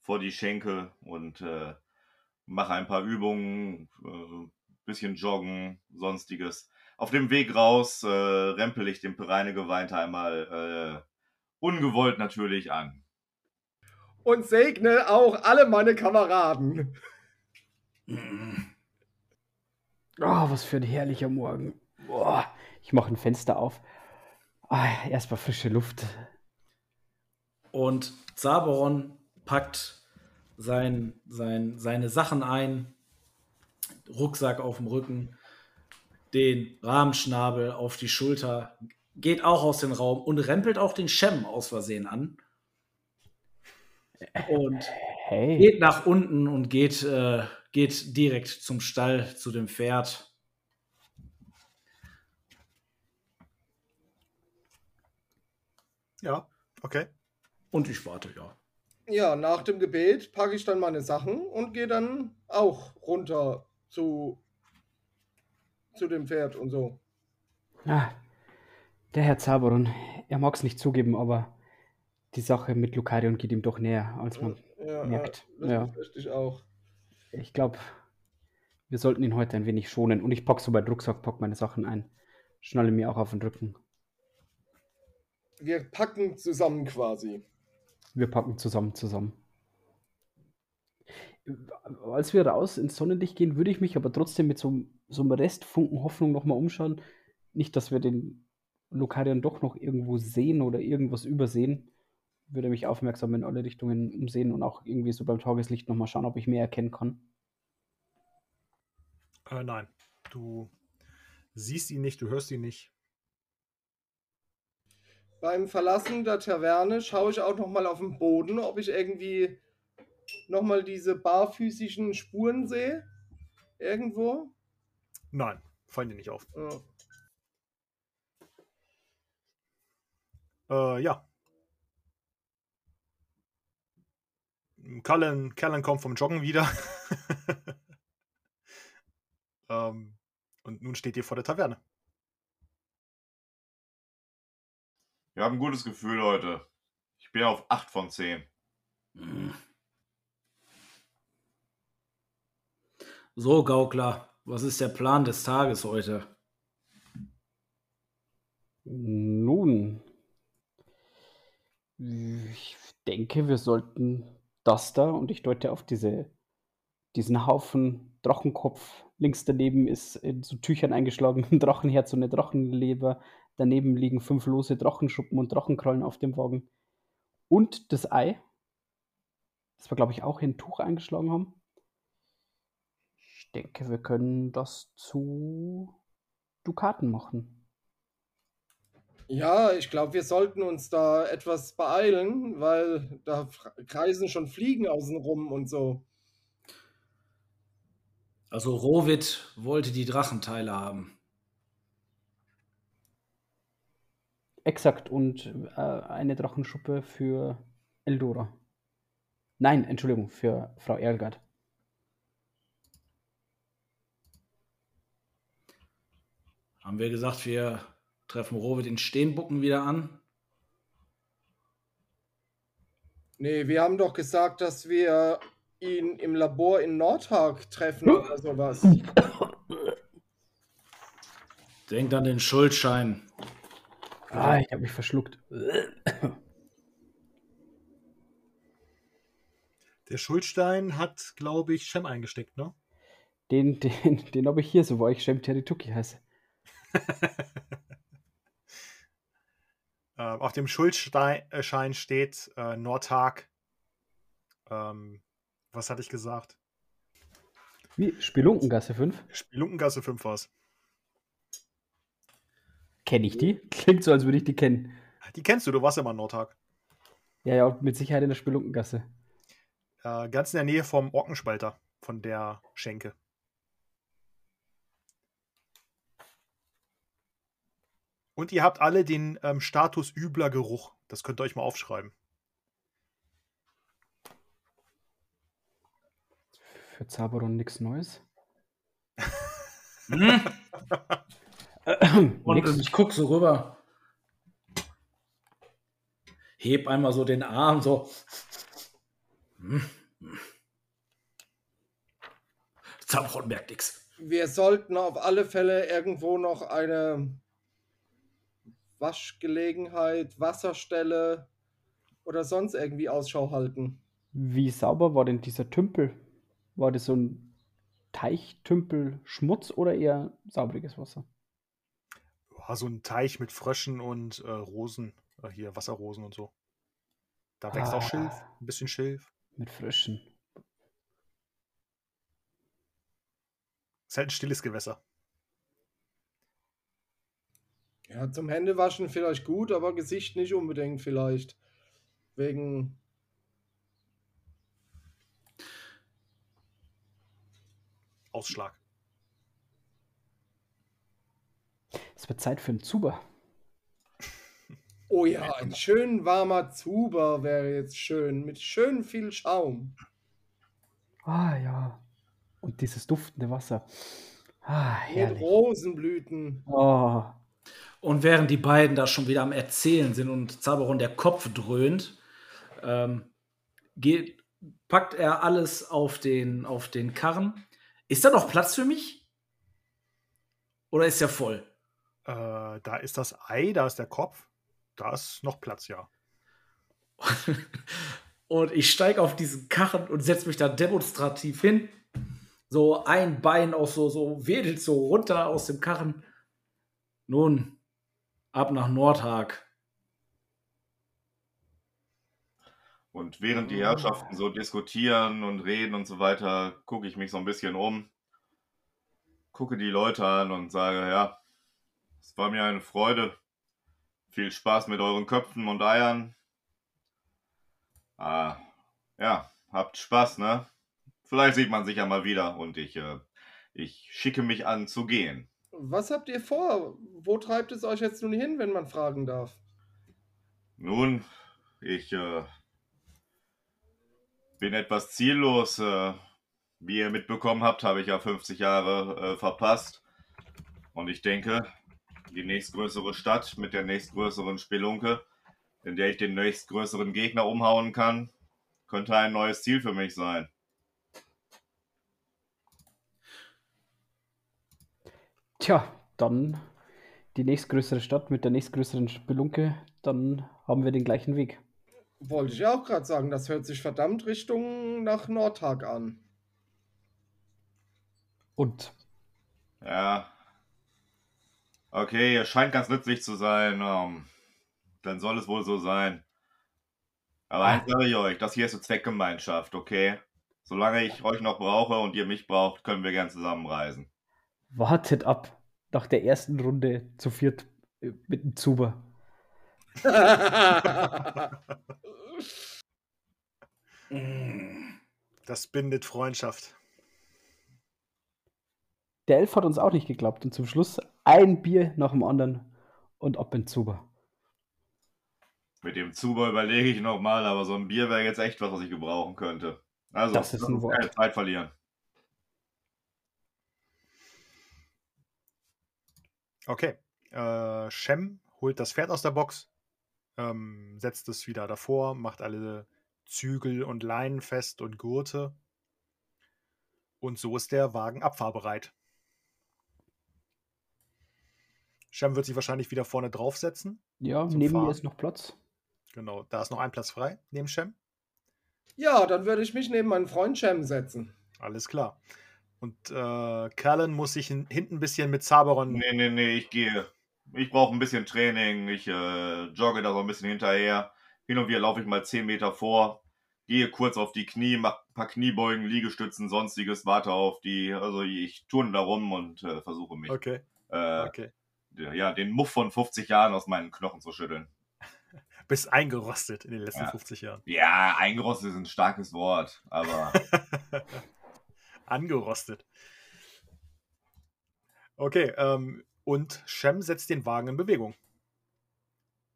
vor die Schenke und äh, mache ein paar Übungen, äh, bisschen joggen, sonstiges. Auf dem Weg raus äh, rempel ich den Pereinegeweinte einmal äh, ungewollt natürlich an. Und segne auch alle meine Kameraden. Oh, was für ein herrlicher Morgen. Boah, ich mache ein Fenster auf. Ah, erstmal frische Luft. Und Zaberon packt sein, sein, seine Sachen ein, Rucksack auf dem Rücken, den Rahmenschnabel auf die Schulter, geht auch aus dem Raum und rempelt auch den Schem aus Versehen an. Und Hey. geht nach unten und geht, äh, geht direkt zum Stall, zu dem Pferd. Ja, okay. Und ich warte, ja. Ja, nach dem Gebet packe ich dann meine Sachen und gehe dann auch runter zu, zu dem Pferd und so. Ah, der Herr Zaberon, er mag es nicht zugeben, aber die Sache mit Lucarion geht ihm doch näher, als man Ja, merkt. das Ja. befürchte ich auch. Ich glaube, wir sollten ihn heute ein wenig schonen. Und ich packe so meinen Rucksack, pack meine Sachen ein. Schnalle mir auch auf den Rücken. Wir packen zusammen quasi. Wir packen zusammen zusammen. Als wir raus ins Sonnenlicht gehen, würde ich mich aber trotzdem mit so, so einem Restfunken Hoffnung nochmal umschauen. Nicht, dass wir den Lokarion doch noch irgendwo sehen oder irgendwas übersehen. Würde mich aufmerksam in alle Richtungen umsehen und auch irgendwie so beim Tageslicht nochmal schauen, ob ich mehr erkennen kann. Äh, nein, du siehst ihn nicht, du hörst ihn nicht. Beim Verlassen der Taverne schaue ich auch noch mal auf den Boden, ob ich irgendwie noch mal diese barfüßischen Spuren sehe. Irgendwo. Nein, fallen dir nicht auf. Ja. Äh, ja. Callan, Callan kommt vom Joggen wieder. (laughs) ähm, und nun steht ihr vor der Taverne. Wir haben ein gutes Gefühl heute. Ich bin auf 8 von 10. Mm. So, Gaukler, was ist der Plan des Tages heute? Nun, ich denke, wir sollten das da, und ich deute auf diese, diesen Haufen Drachenkopf. Links daneben ist in so Tüchern eingeschlagen (laughs) ein Drachenherz und eine Drachenleber. Daneben liegen fünf lose Drachenschuppen und Drachenkrallen auf dem Wagen. Und das Ei, das wir, glaube ich, auch in ein Tuch eingeschlagen haben. Ich denke, wir können das zu Dukaten machen. Ja, ich glaube, wir sollten uns da etwas beeilen, weil da kreisen schon Fliegen außenrum und so. Also Rohwit wollte die Drachenteile haben. Exakt, und äh, eine Drachenschuppe für Eldora. Nein, Entschuldigung, für Frau Erlgard. Haben wir gesagt, wir treffen Rohwit in Steenbucken wieder an? Nee, wir haben doch gesagt, dass wir ihn im Labor in Nordhag treffen oder sowas. Denkt an den Schuldschein. Ah, ich habe mich verschluckt. Der Schuldstein hat, glaube ich, Shem eingesteckt, ne? Den, den, den habe ich hier, so wo ich Shem Terituki heiße. (laughs) äh, auf dem Schuldschein steht äh, Nordhag. Ähm, was hatte ich gesagt? Wie? Spelunkengasse 5? Spelunkengasse 5 war's. Kenne ich die? Klingt so, als würde ich die kennen. Die kennst du, du warst ja mal in Nordhag. Ja, ja, mit Sicherheit in der Spelunkengasse. Äh, ganz in der Nähe vom Orkenspalter, von der Schenke. Und ihr habt alle den ähm, Status übler Geruch. Das könnt ihr euch mal aufschreiben. Für Zaberon nichts Neues. Hm? (clears throat) Und Nix. ich gucke so rüber. Heb einmal so den Arm, so. Hm. Zabrot merkt nix. Wir sollten auf alle Fälle irgendwo noch eine Waschgelegenheit, Wasserstelle oder sonst irgendwie Ausschau halten. Wie sauber war denn dieser Tümpel? War das so ein Teichtümpel Schmutz oder eher saubriges Wasser? Ja, so ein Teich mit Fröschen und äh, Rosen. Äh, hier, Wasserrosen und so. Da wächst auch Ah. Schilf. Ein bisschen Schilf. Mit Frischen. Ist halt ein stilles Gewässer. Ja, zum Händewaschen vielleicht gut, aber Gesicht nicht unbedingt vielleicht. Wegen Ausschlag. Es wird Zeit für einen Zuber. Oh ja, ein schön warmer Zuber wäre jetzt schön, mit schön viel Schaum. Ah ja. Und dieses duftende Wasser. Ah, Mit herrlich. Rosenblüten. Oh. Und während die beiden da schon wieder am Erzählen sind und Zaberon der Kopf dröhnt, ähm, geht, packt er alles auf den, auf den Karren. Ist da noch Platz für mich? Oder ist er voll? Äh, da ist das Ei, da ist der Kopf. Da ist noch Platz, ja. (laughs) Und ich steige auf diesen Karren und setze mich da demonstrativ hin. So ein Bein auch so, so wedelt so runter aus dem Karren. Nun, ab nach Nordhag. Und während die Herrschaften so diskutieren und reden und so weiter, gucke ich mich so ein bisschen um, gucke die Leute an und sage, ja, es war mir eine Freude. Viel Spaß mit euren Köpfen und Eiern. Ah, ja, habt Spaß, ne? Vielleicht sieht man sich ja mal wieder und ich, äh, ich schicke mich an zu gehen. Was habt ihr vor? Wo treibt es euch jetzt nun hin, wenn man fragen darf? Nun, ich äh, bin etwas ziellos. Äh, wie ihr mitbekommen habt, habe ich ja 50 Jahre äh, verpasst. Und ich denke, die nächstgrößere Stadt mit der nächstgrößeren Spelunke, in der ich den nächstgrößeren Gegner umhauen kann, könnte ein neues Ziel für mich sein. Tja, dann die nächstgrößere Stadt mit der nächstgrößeren Spelunke, dann haben wir den gleichen Weg. Wollte ich auch gerade sagen, das hört sich verdammt Richtung nach Nordhag an. Und Ja. Okay, ihr scheint ganz nützlich zu sein. Ähm, dann soll es wohl so sein. Aber Ah. eins sage ich euch, das hier ist eine Zweckgemeinschaft, okay? Solange ich euch noch brauche und ihr mich braucht, können wir gern zusammenreisen. Wartet ab. Nach der ersten Runde zu viert äh, mit dem Zuber. (laughs) Das bindet Freundschaft. Der Elf hat uns auch nicht geglaubt und zum Schluss ein Bier nach dem anderen und ab in Zuber. Mit dem Zuber überlege ich nochmal, aber so ein Bier wäre jetzt echt was, was ich gebrauchen könnte. Also, Das ist keine Zeit verlieren. Okay. Äh, Shem holt das Pferd aus der Box, ähm, setzt es wieder davor, macht alle Zügel und Leinen fest und Gurte Und so ist der Wagen abfahrbereit. Shem wird sich wahrscheinlich wieder vorne draufsetzen. Ja, neben Fahren. mir ist noch Platz. Genau, da ist noch ein Platz frei neben Shem. Ja, dann würde ich mich neben meinen Freund Cem setzen. Alles klar. Und äh, Callan muss sich hin, hinten ein bisschen mit Zaberon. Nee, nee, nee, ich gehe. Ich brauche ein bisschen Training. Ich äh, jogge da so ein bisschen hinterher. Hin und wieder laufe ich mal 10 Meter vor. Gehe kurz auf die Knie, mache ein paar Kniebeugen, Liegestützen, sonstiges, warte auf die. Also ich turne da rum und äh, versuche mich, Okay, äh, okay. ja, den Muff von 50 Jahren aus meinen Knochen zu schütteln. (laughs) Bist eingerostet in den letzten Ja. 50 Jahren. Ja, eingerostet ist ein starkes Wort, aber (laughs) Angerostet. Okay, ähm, und Shem setzt den Wagen in Bewegung.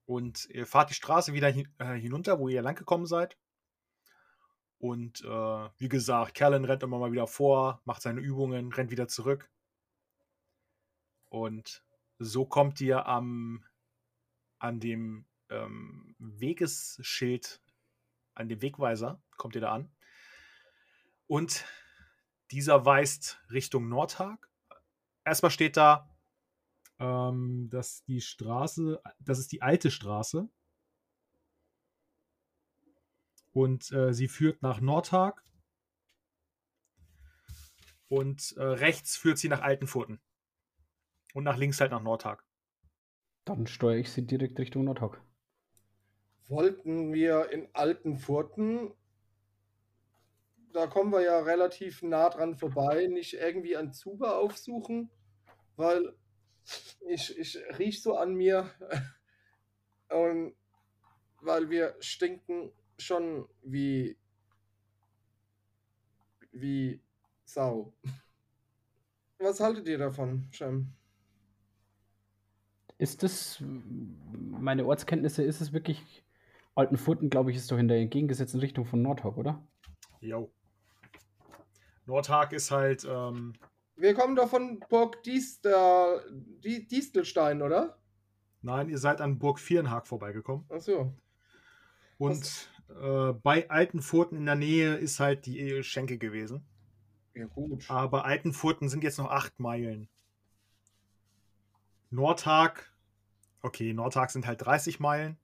Und ihr fahrt die Straße wieder hin, äh, hinunter, wo ihr lang gekommen seid. Und äh, wie gesagt, Callan rennt immer mal wieder vor, macht seine Übungen, rennt wieder zurück. Und so kommt ihr am, an dem ähm, Wegesschild, an dem Wegweiser, kommt ihr da an. Und dieser weist Richtung Nordhag. Erstmal steht da, ähm, dass die Straße, das ist die alte Straße. Und äh, sie führt nach Nordhag. Und äh, rechts führt sie nach Altenfurten. Und nach links halt nach Nordhag. Dann steuere ich sie direkt Richtung Nordhog. Wollten wir in Altenfurten, da kommen wir ja relativ nah dran vorbei, nicht irgendwie ein Zuber aufsuchen, weil ich, ich riech so an mir (laughs) und weil wir stinken schon wie wie Sau. Was haltet ihr davon, Shem? Ist das, meine Ortskenntnisse, ist es wirklich, Altenfurten, glaube ich, ist doch in der entgegengesetzten Richtung von Nordhog, oder? Jo. Nordhag ist halt, ähm, Wir kommen doch von Burg Diester, Die- Distelstein, oder? nein, ihr seid an Burg Vierenhag vorbeigekommen. Achso. Und äh, bei Altenfurten in der Nähe ist halt die Schenke gewesen. Ja, gut. Aber Altenfurten sind jetzt noch acht Meilen. Nordhag, okay, Nordhag sind halt 30 Meilen.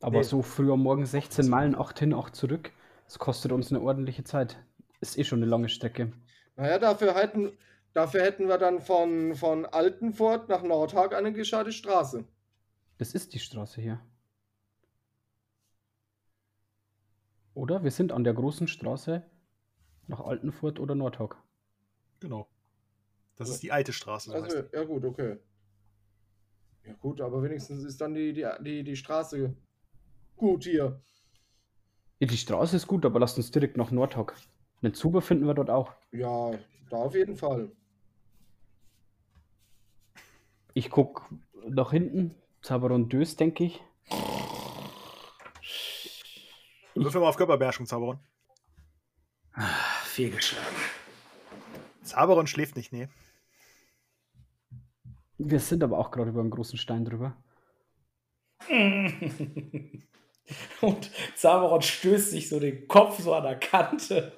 Aber Nee. so früh am Morgen 16 Meilen, 8 hin, 8 zurück, das kostet uns eine ordentliche Zeit. Ist eh schon eine lange Strecke. Naja, dafür hätten, dafür hätten wir dann von, von Altenfurt nach Nordhag eine gescheite Straße. Das ist die Straße hier. Oder? Wir sind an der großen Straße nach Altenfurt oder Nordhog. Genau. Das ist die alte Straße. Also, ja gut, okay. Ja gut, aber wenigstens ist dann die, die, die, die Straße gut hier. Die Straße ist gut, aber lasst uns direkt nach Nordhog. Einen Zuber finden wir dort auch. Ja, da auf jeden Fall. Ich guck nach hinten. Zaberon Dös, denke ich. Würfel mal auf Körperbeherrschung, Zaberon. Fehlgeschlagen. Zaberon schläft nicht, nee. Wir sind aber auch gerade über einen großen Stein drüber. (laughs) (laughs) Und Zaberon stößt sich so den Kopf so an der Kante.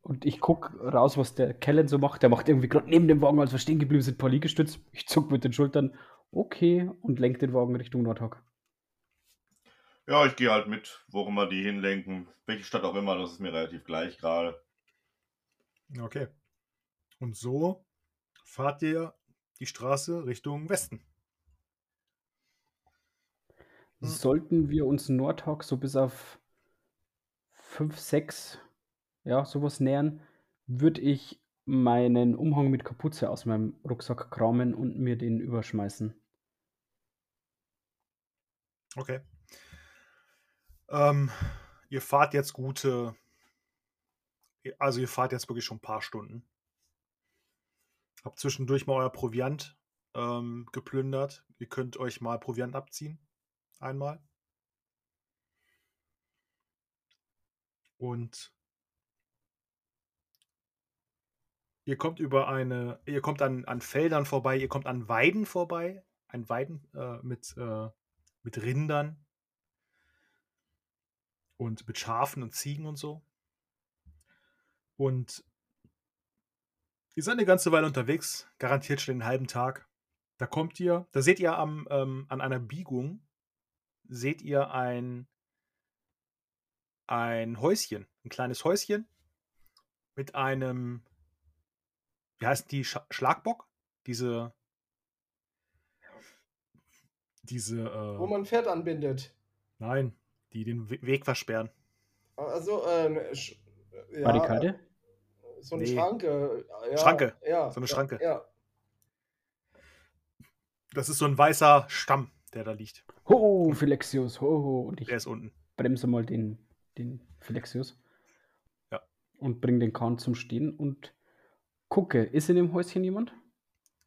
Und ich guck raus, was der Kellen so macht. Der macht irgendwie gerade neben dem Wagen, als wir stehen geblieben sind, paar Liegestütz. Ich zuck mit den Schultern. Okay. Und lenk den Wagen Richtung Nordhog. ja, ich gehe halt mit, wo immer die hinlenken. Welche Stadt auch immer, das ist mir relativ gleich gerade. Okay. Und so fahrt ihr die Straße Richtung Westen. Hm. Sollten wir uns Nordhog so bis auf 5, 6, ja, sowas nähern, würde ich meinen Umhang mit Kapuze aus meinem Rucksack kramen und mir den überschmeißen. Okay. Ähm, ihr fahrt jetzt gute. Also, ihr fahrt jetzt wirklich schon ein paar Stunden. Habt zwischendurch mal euer Proviant ähm, geplündert. Ihr könnt euch mal Proviant abziehen. Einmal. Und ihr kommt über eine. Ihr kommt an, an Feldern vorbei, ihr kommt an Weiden vorbei. Ein Weiden äh, mit. Äh, mit Rindern. und mit Schafen und Ziegen und so. Und ihr seid eine ganze Weile unterwegs, garantiert schon den halben Tag. Da kommt ihr, da seht ihr am, ähm, an einer Biegung, seht ihr ein, ein Häuschen, ein kleines Häuschen mit einem, wie heißt die, Sch Schlagbock? Diese, diese, Wo äh, man ein Pferd anbindet. nein, die den We- Weg versperren. Also, äh, ne, Sch- ja, Barrikade? So eine Nee. Schranke. Ja, Schranke. Ja, So eine ja, Schranke. Ja. Das ist so ein weißer Stamm, der da liegt. Ho, Philexius, ho, ho. Und ich Der ist unten. bremse mal den, den Philexius. Ja. Und bringe den Kahn zum Stehen und gucke, ist in dem Häuschen jemand?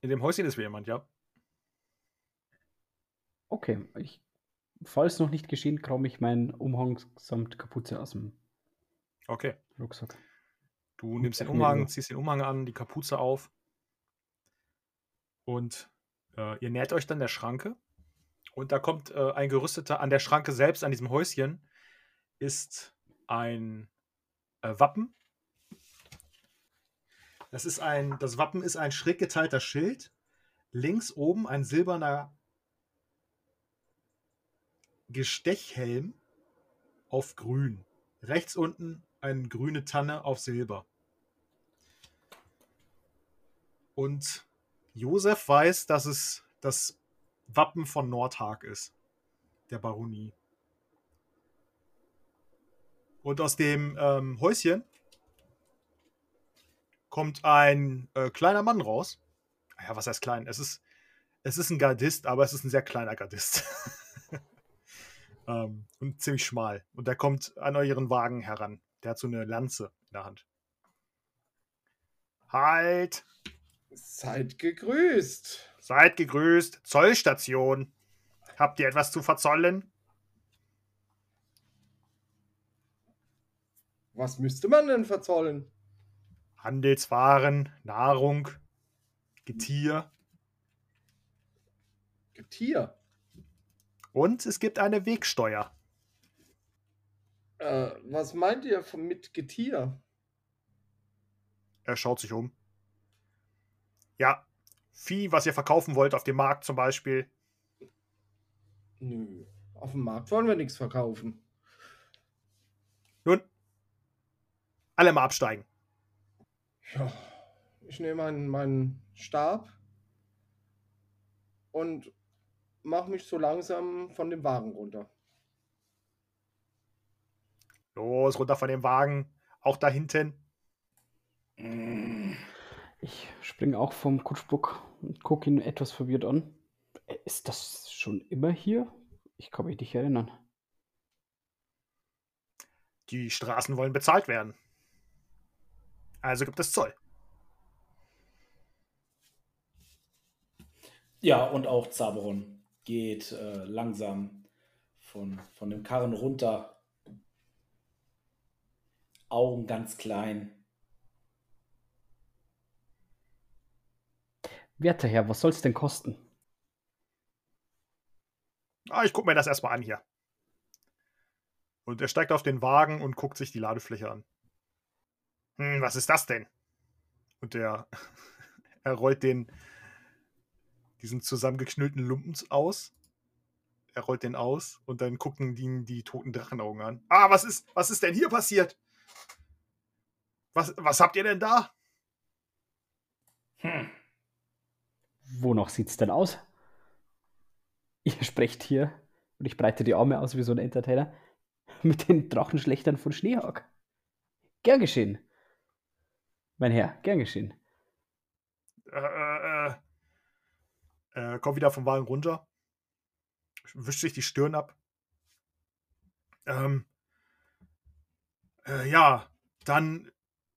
In dem Häuschen ist wieder jemand, ja. Okay, ich, falls noch nicht geschehen, krame ich meinen Umhang samt Kapuze aus dem Okay. Rucksack. Du nimmst den Umhang, ziehst den Umhang an, die Kapuze auf. Und äh, ihr nähert euch dann der Schranke. Und da kommt äh, ein gerüsteter, an der Schranke selbst, an diesem Häuschen, ist ein äh, Wappen. Das ist ein, das Wappen ist ein schräg geteilter Schild. Links oben ein silberner Gestechhelm auf grün. Rechts unten eine grüne Tanne auf Silber. Und Josef weiß, dass es das Wappen von Nordhag ist, der Baronie. Und aus dem ähm, Häuschen kommt ein äh, kleiner Mann raus. Ja, was heißt klein? Es ist, es ist ein Gardist, aber es ist ein sehr kleiner Gardist. (laughs) ähm, und ziemlich schmal. Und der kommt an euren Wagen heran. Der hat so eine Lanze in der Hand. Halt! Seid gegrüßt. Seid gegrüßt. Zollstation. Habt ihr etwas zu verzollen? Was müsste man denn verzollen? Handelswaren, Nahrung, Getier. Getier. Und es gibt eine Wegsteuer. Äh, was meint ihr von, mit Getier? Er schaut sich um. Ja, Vieh, was ihr verkaufen wollt auf dem Markt zum Beispiel. Nö. Auf dem Markt wollen wir nichts verkaufen. Nun, alle mal absteigen. Ja, ich nehme meinen, meinen Stab und mache mich so langsam von dem Wagen runter. Los, runter von dem Wagen. Auch da hinten. Ich springe auch vom Kutschbock und gucke ihn etwas verwirrt an. Äh, Ist das schon immer hier? Ich kann mich nicht erinnern. Die Straßen wollen bezahlt werden. Also gibt es Zoll. Ja, und auch Zaberon geht äh, langsam von, von dem Karren runter. Augen ganz klein. Werter Herr, was soll's denn kosten? Ah, ich gucke mir das erstmal an hier. Und er steigt auf den Wagen und guckt sich die Ladefläche an. Hm, was ist das denn? Und er, (laughs) er rollt den, diesen zusammengeknüllten Lumpen aus. Er rollt den aus und dann gucken ihn die toten Drachenaugen an. Ah, was ist, was ist denn hier passiert? Was, was habt ihr denn da? Hm. Wonach sieht's denn aus? Ihr (laughs) sprecht hier und ich breite die Arme aus wie so ein Entertainer (laughs) mit den Drachenschlechtern von Schneehag. Gern geschehen. Mein Herr, gern geschehen. Äh, äh, äh, äh, kommt wieder vom Wagen runter. Wischt sich die Stirn ab. Ähm, äh, ja, dann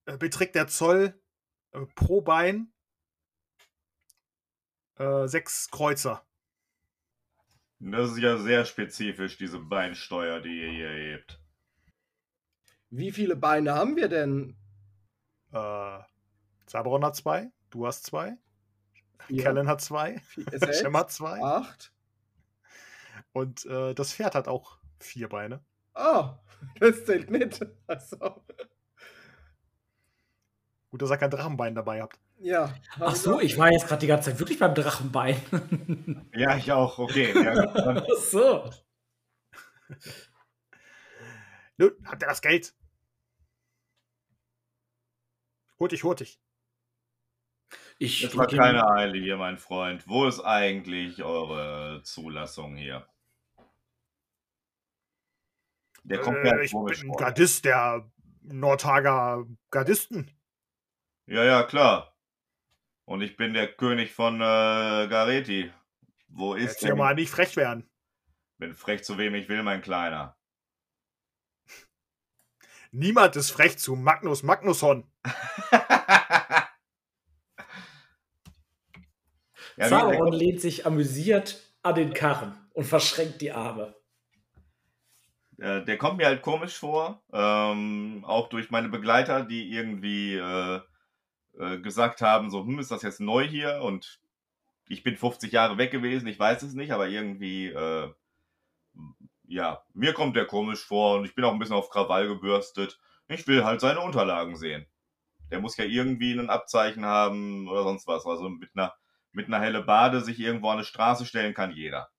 äh, beträgt der Zoll äh, pro Bein äh, sechs Kreuzer. Das ist ja sehr spezifisch, diese Beinsteuer, die ihr hier hebt. Wie viele Beine haben wir denn? Äh, Zaberon hat zwei, du hast zwei, Vier, Kellen hat zwei, Shem (laughs) hat zwei acht. und äh, das Pferd hat auch vier Beine. Ah, (laughs) das zählt nicht. Also, Gut, dass ihr kein Drachenbein dabei habt. Ja. Ach so, ich war jetzt gerade die ganze Zeit wirklich beim Drachenbein. (laughs) Ja, ich auch. Okay. Ja, (laughs) Ach so. (laughs) Nun, habt ihr das Geld? Hurt dich, hurt dich. Ich es war keine Eile hier, mein Freund. Wo ist eigentlich eure Zulassung hier? Der kommt Äh, halt ich bin vor. Gardist der Nordhager Gardisten. Ja, ja, klar. Und ich bin der König von äh, Gareti. Wo ist Jetzt ja der? mal nicht frech werden. Bin frech zu wem ich will, mein Kleiner. (laughs) Niemand ist frech zu Magnus Magnusson. (laughs) ja, Sauron lehnt sich amüsiert an den Karren und verschränkt die Arme. äh, der kommt mir halt komisch vor. Ähm, auch durch meine Begleiter, die irgendwie äh, äh, gesagt haben, so, hm, ist das jetzt neu hier? Und ich bin 50 Jahre weg gewesen, ich weiß es nicht, aber irgendwie, äh, ja, mir kommt der komisch vor und ich bin auch ein bisschen auf Krawall gebürstet. Ich will halt seine Unterlagen sehen. Der muss ja irgendwie ein Abzeichen haben oder sonst was. Also mit einer, mit einer helle Bade sich irgendwo an eine Straße stellen kann jeder.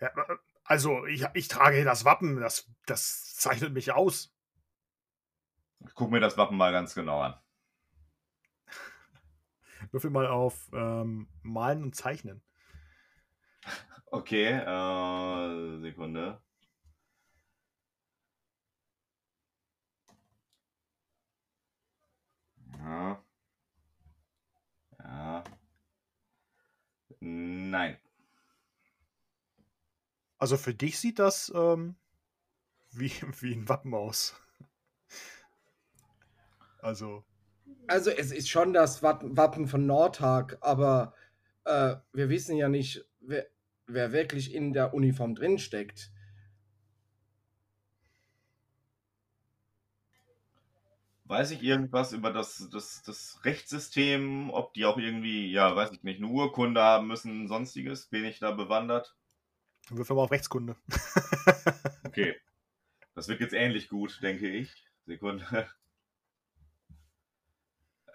Ja, äh, also, ich, ich trage hier das Wappen. Das, das zeichnet mich aus. Ich gucke mir das Wappen mal ganz genau an. (laughs) Würfel mal auf ähm, Malen und Zeichnen. (laughs) Okay, äh, Sekunde. Ja. Ja. Nein. Also für dich sieht das ähm, (laughs) wie, wie ein Wappen aus. Also, Also es ist schon das Wappen von Nordhag, aber äh, wir wissen ja nicht, wer, wer wirklich in der Uniform drin steckt. Weiß ich irgendwas über das, das, das Rechtssystem, ob die auch irgendwie, ja, weiß ich nicht, eine Urkunde haben müssen, sonstiges? Bin ich da bewandert? würfel mal auf Rechtskunde. Okay. Das wird jetzt ähnlich gut, denke ich. Sekunde.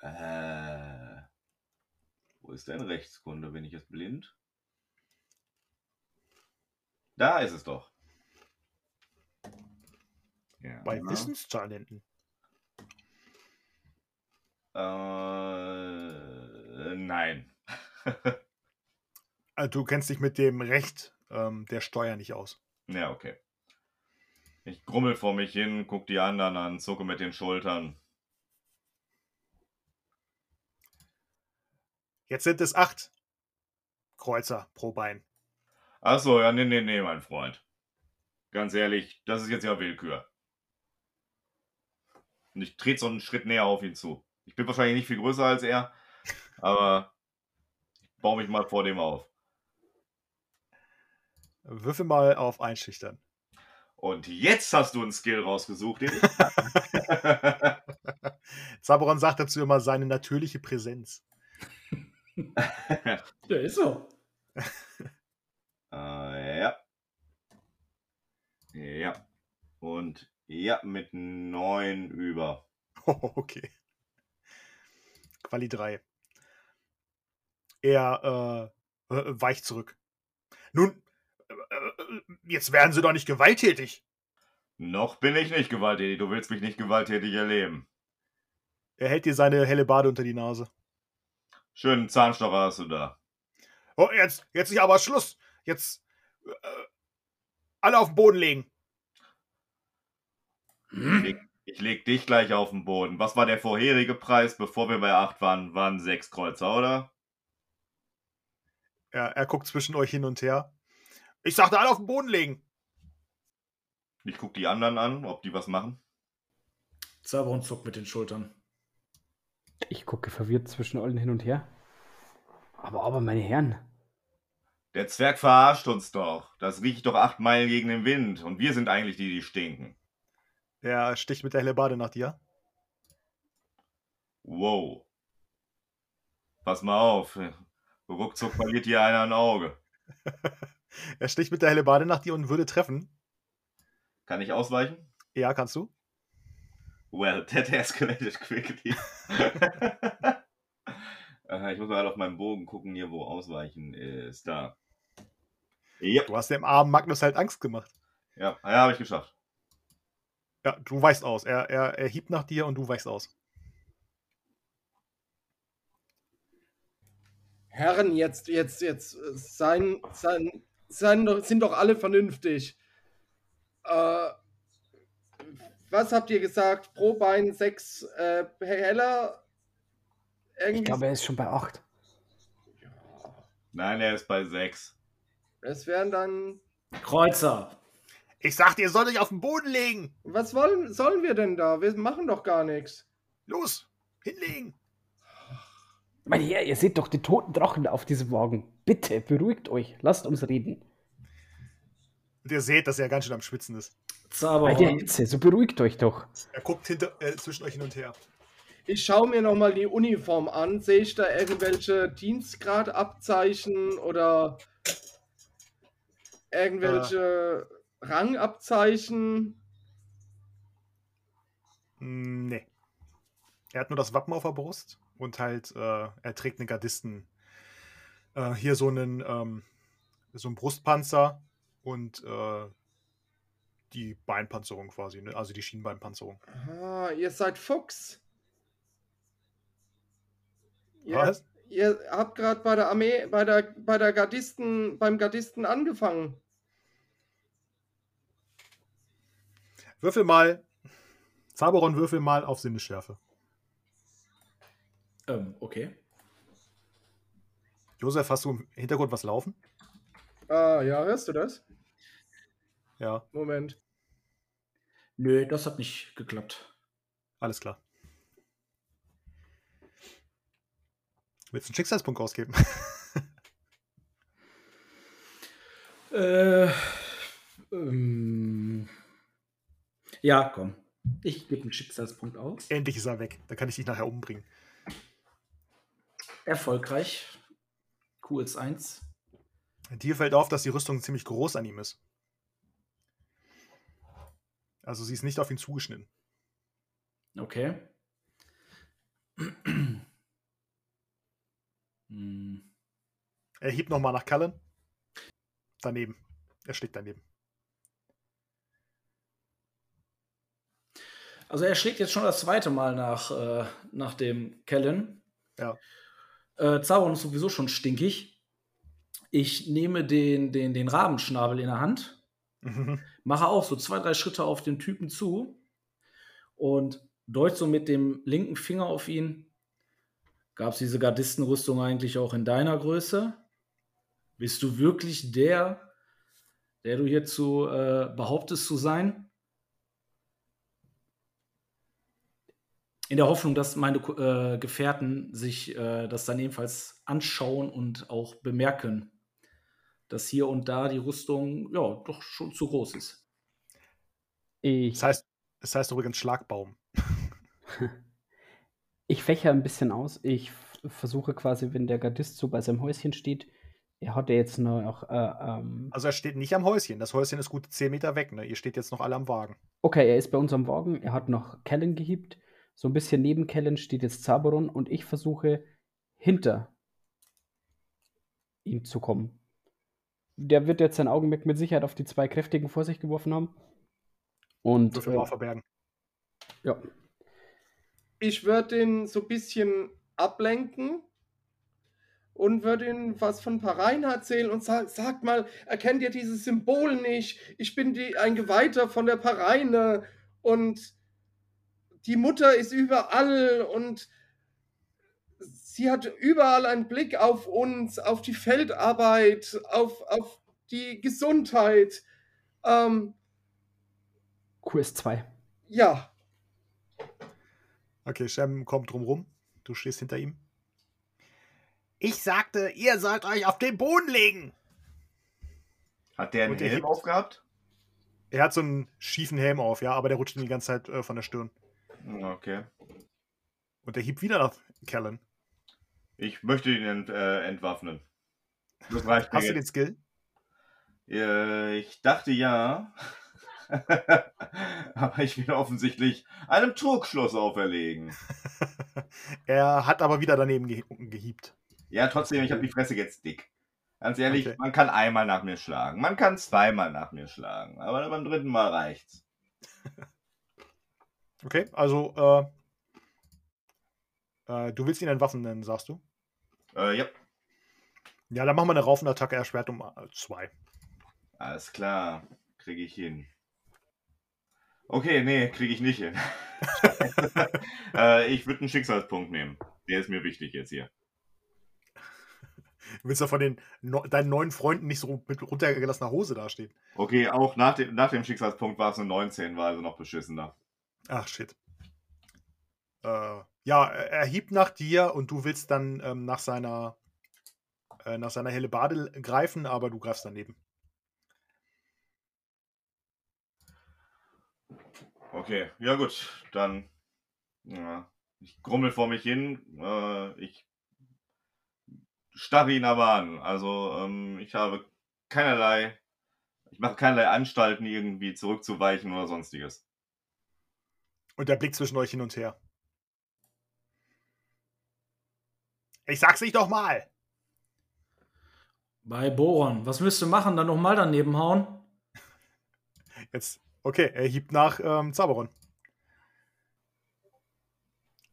Äh, wo ist denn Rechtskunde? Bin ich jetzt blind? Da ist es doch. Ja. Bei Wissenstalenten. Äh, nein. (laughs) Also, du kennst dich mit dem Recht ähm, der Steuer nicht aus. ja, okay. Ich grummel vor mich hin, guck die anderen an, zucke mit den Schultern. Jetzt sind es acht Kreuzer pro Bein. Achso, ja, nee, nee, nee, mein Freund. Ganz ehrlich, das ist jetzt ja Willkür. Und ich trete so einen Schritt näher auf ihn zu. Ich bin wahrscheinlich nicht viel größer als er, aber ich baue mich mal vor dem auf. Würfel mal auf Einschüchtern. Und jetzt hast du einen Skill rausgesucht, den. Zaboron (laughs) (laughs) sagt dazu immer seine natürliche Präsenz. (laughs) Ja, ist so. äh, ja. Ja. Und ja, mit neun über. Oh, (laughs) okay. Quali 3. Er äh, weicht zurück. Nun, jetzt werden Sie doch nicht gewalttätig. Noch bin ich nicht gewalttätig. Du willst mich nicht gewalttätig erleben. Er hält dir seine helle Bade unter die Nase. Schönen Zahnstocher hast du da. Oh, jetzt, jetzt ist aber Schluss. Jetzt äh, alle auf den Boden legen. Ich leg, ich leg dich gleich auf den Boden. Was war der vorherige Preis, bevor wir bei 8 waren? Waren sechs Kreuzer, oder? Er, er guckt zwischen euch hin und her. Ich sagte, alle auf den Boden legen. Ich guck die anderen an, ob die was machen. Zaberon zuckt mit den Schultern. Ich gucke verwirrt zwischen allen hin und her. Aber, aber, meine Herren, Der Zwerg verarscht uns doch. Das riecht doch acht Meilen gegen den Wind. Und wir sind eigentlich die, die stinken. Er sticht mit der helle Bade nach dir. Wow. Pass mal auf. Ruckzuck verliert hier einer ein Auge. (laughs) Er sticht mit der Hellebarde nach dir und würde treffen. Kann ich ausweichen? Ja, kannst du. Well, that escalated quickly. Äh, ich muss mal halt auf meinen Bogen gucken, hier, wo Ausweichen ist. Da. Ja, Du hast dem armen Magnus halt Angst gemacht. ja, ja habe ich geschafft. Ja, du weichst aus. Er, er, er hiebt nach dir und du weichst aus. Herren, jetzt, jetzt, jetzt, sein, sein, sein, sind doch alle vernünftig. Äh, was habt ihr gesagt? Pro Bein sechs äh, Heller? Irgendwie. Ich glaube, er ist schon bei 8. Nein, er ist bei 6. es wären dann. Kreuzer. Ich sagte, ihr sollt euch auf den Boden legen. Was wollen, sollen wir denn da? Wir machen doch gar nichts. Los, hinlegen. Mein Herr, ihr seht doch den toten Drachen auf diesem Wagen. Bitte, beruhigt euch. Lasst uns reden. Und ihr seht, dass er ganz schön am Schwitzen ist. Bei der Zauberhorn. Hitze, so beruhigt euch doch. Er guckt hinter, äh, zwischen euch hin und her. Ich schaue mir nochmal die Uniform an. Sehe ich da irgendwelche Dienstgradabzeichen oder irgendwelche Rangabzeichen? Mm, Nee. Er hat nur das Wappen auf der Brust und halt, äh, er trägt einen Gardisten. Äh, hier so einen, ähm, so einen Brustpanzer und äh, die Beinpanzerung quasi, ne? also die Schienbeinpanzerung. Ah, ihr seid Fuchs. Ihr, Was? ihr habt gerade bei der Armee, bei der, bei der Gardisten, beim Gardisten angefangen. Würfel mal, Zaberon, würfel mal auf Sinnesschärfe. Ähm, okay. Josef, hast du im Hintergrund was laufen? Ah, ja, hörst du das? Ja, Moment. Nö, das hat nicht geklappt. alles klar. Willst du einen Schicksalspunkt ausgeben? (laughs) Äh, ähm, ja, komm. Ich gebe einen Schicksalspunkt aus. Endlich ist er weg. Dann kann ich dich nachher umbringen. Erfolgreich. QS 1. Dir fällt auf, dass die Rüstung ziemlich groß an ihm ist. Also sie ist nicht auf ihn zugeschnitten. Okay. Hm. Er hebt nochmal nach Cullen. Daneben. Er schlägt daneben. Also er schlägt jetzt schon das zweite Mal nach, äh, nach dem Kellen. Ja. Äh, Zaubern ist sowieso schon stinkig. Ich nehme den, den, den Rabenschnabel in der Hand, Mhm. mache auch so zwei, drei Schritte auf den Typen zu und deut so mit dem linken Finger auf ihn. Gab es diese Gardistenrüstung eigentlich auch in deiner Größe? Bist du wirklich der, der du hierzu äh, behauptest zu sein? In der Hoffnung, dass meine äh, Gefährten sich äh, das dann ebenfalls anschauen und auch bemerken, dass hier und da die Rüstung ja doch schon zu groß ist. Ich, Das heißt, es heißt übrigens Schlagbaum. (laughs) ich fächer ein bisschen aus. Ich versuche quasi, wenn der Gardist so bei seinem Häuschen steht, er hat ja jetzt noch. Äh, ähm, Also er steht nicht am Häuschen. Das Häuschen ist gut 10 Meter weg. Ne? Ihr steht jetzt noch alle am Wagen. okay, er ist bei uns am Wagen. Er hat noch Kellen gehiebt. So ein bisschen neben Kellen steht jetzt Zaberon und ich versuche hinter ihm zu kommen. Der wird jetzt sein Augenmerk mit Sicherheit auf die zwei Kräftigen vor sich geworfen haben. Und Würfel mal äh, auf verbergen. ja, Ich würde ihn so ein bisschen ablenken und würde ihm was von Parein erzählen und sag, sagt mal, erkennt ihr dieses Symbol nicht? Ich bin die, ein Geweihter von der Pareine und die Mutter ist überall und sie hat überall einen Blick auf uns, auf die Feldarbeit, auf, auf die Gesundheit. Ähm, QS2. ja, Okay, Shem kommt drumrum. Du stehst hinter ihm. Ich sagte, ihr sollt euch auf den Boden legen. Hat der einen der Helm hebt- aufgehabt? Er hat so einen schiefen Helm auf, ja, aber der rutscht ihm die ganze Zeit äh, von der Stirn. Okay. Und er hiebt wieder nach Kellen. Ich möchte ihn ent, äh, entwaffnen. Das reicht Hast du den. Skill? Äh, ich dachte ja. (laughs) aber ich will offensichtlich einem Trugschluss auferlegen. (laughs) er hat aber wieder daneben ge gehiebt. Ja, trotzdem, ich habe die Fresse jetzt dick. Ganz ehrlich, okay. man kann einmal nach mir schlagen. Man kann zweimal nach mir schlagen. Aber beim dritten Mal reicht's. (laughs) Okay, also äh, äh, du willst ihn Waffen nennen, sagst du? Äh, ja. Ja, dann machen wir eine Raufenattacke erschwert um äh, zwei. Alles klar, kriege ich hin. Okay, nee, kriege ich nicht hin. (laughs) äh, ich würde einen Schicksalspunkt nehmen. Der ist mir wichtig jetzt hier. Du willst ja von den no, deinen neuen Freunden nicht so mit runtergelassener Hose dastehen. Okay, auch nach dem, nach dem Schicksalspunkt war es eine 19, war also noch beschissener. Ach, shit. Äh, ja, er hiebt nach dir und du willst dann ähm, nach seiner äh, nach seiner helle Bade greifen, aber du greifst daneben. Okay, ja gut, dann ja, ich grummel vor mich hin. Äh, ich starre ihn aber an. Also ähm, ich habe keinerlei, ich mache keinerlei Anstalten, irgendwie zurückzuweichen oder sonstiges. Und der Blick zwischen euch hin und her. Ich sag's nicht doch mal. Bei Boron, was müsst du machen? Dann nochmal daneben hauen? Jetzt, okay, er hiebt nach ähm, Zaberon.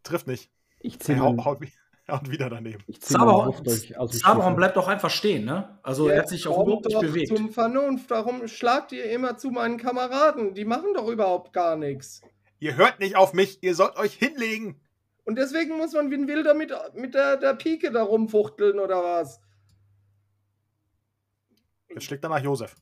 Trifft nicht. Ich zähle. Haut, haut, (laughs) haut, wieder daneben. Zaberon bleibt doch einfach stehen, ne? Also ja, er hat sich auch überhaupt nicht bewegt. Zum Vernunft, warum schlagt ihr immer zu meinen Kameraden? Die machen doch überhaupt gar nichts. Ihr hört nicht auf mich, ihr sollt euch hinlegen. Und deswegen muss man wie ein Wilder mit, mit der, der Pike da rumfuchteln oder was? Jetzt schlägt er nach Josef.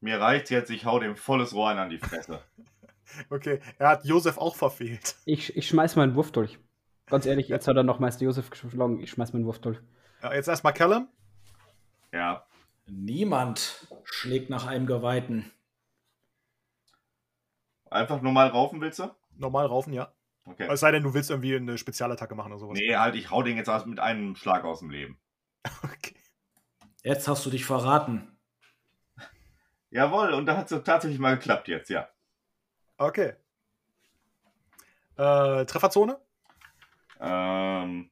Mir reicht jetzt, ich hau dem volles Rohr an die Fresse. (laughs) okay, er hat Josef auch verfehlt. Ich, ich schmeiß meinen Wurf durch. Ganz ehrlich, jetzt hat er noch Meister Josef geschlagen. Ich schmeiß meinen Wurf durch. Ja, jetzt erstmal Callum. Ja. Niemand schlägt nach einem Geweihten. Einfach normal raufen willst du? Normal raufen, ja. Okay. Es sei denn, du willst irgendwie eine Spezialattacke machen oder sowas. Nee, halt, ich hau den jetzt mit einem Schlag aus dem Leben. (laughs) Okay. Jetzt hast du dich verraten. Jawohl, und da hat es tatsächlich mal geklappt jetzt, ja. Okay. Äh, Trefferzone? Ähm,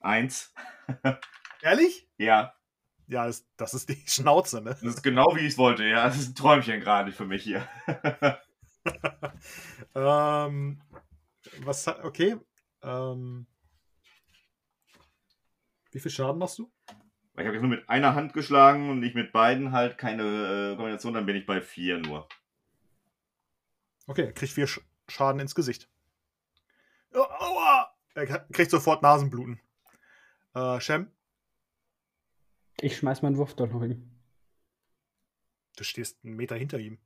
eins. (laughs) Ehrlich? Ja. Ja, das, das ist die (laughs) Schnauze, ne? Das ist genau wie ich es wollte, ja. Das ist ein Träumchen gerade für mich hier. ähm, was, okay. Ähm, wie viel Schaden machst du? Ich habe jetzt nur mit einer Hand geschlagen und nicht mit beiden halt keine äh, Kombination, dann bin ich bei vier nur. Okay, kriegt vier Sch Schaden ins Gesicht. Oh, aua! Er kriegt sofort Nasenbluten. Äh, Shem? Ich schmeiß meinen Wurf dort noch hin. Du stehst einen Meter hinter ihm.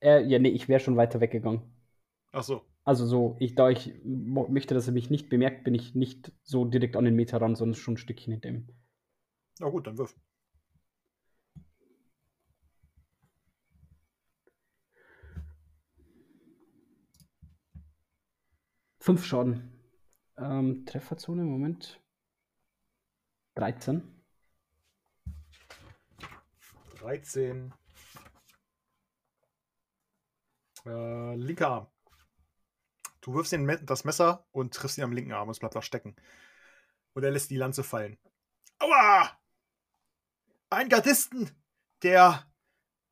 äh, ja, nee, ich wäre schon weiter weggegangen. Ach so. Also so, ich, da ich möchte, dass er mich nicht bemerkt, bin ich nicht so direkt an den Meter ran, sondern schon ein Stückchen hinter ihm. Na gut, dann wirf. Fünf Schaden. Ähm, Trefferzone, Moment. 13. 13. Äh, linker Arm. Du wirfst ihn das Messer und triffst ihn am linken Arm und es bleibt noch stecken. Und er lässt die Lanze fallen. Aua! Ein Gardisten, der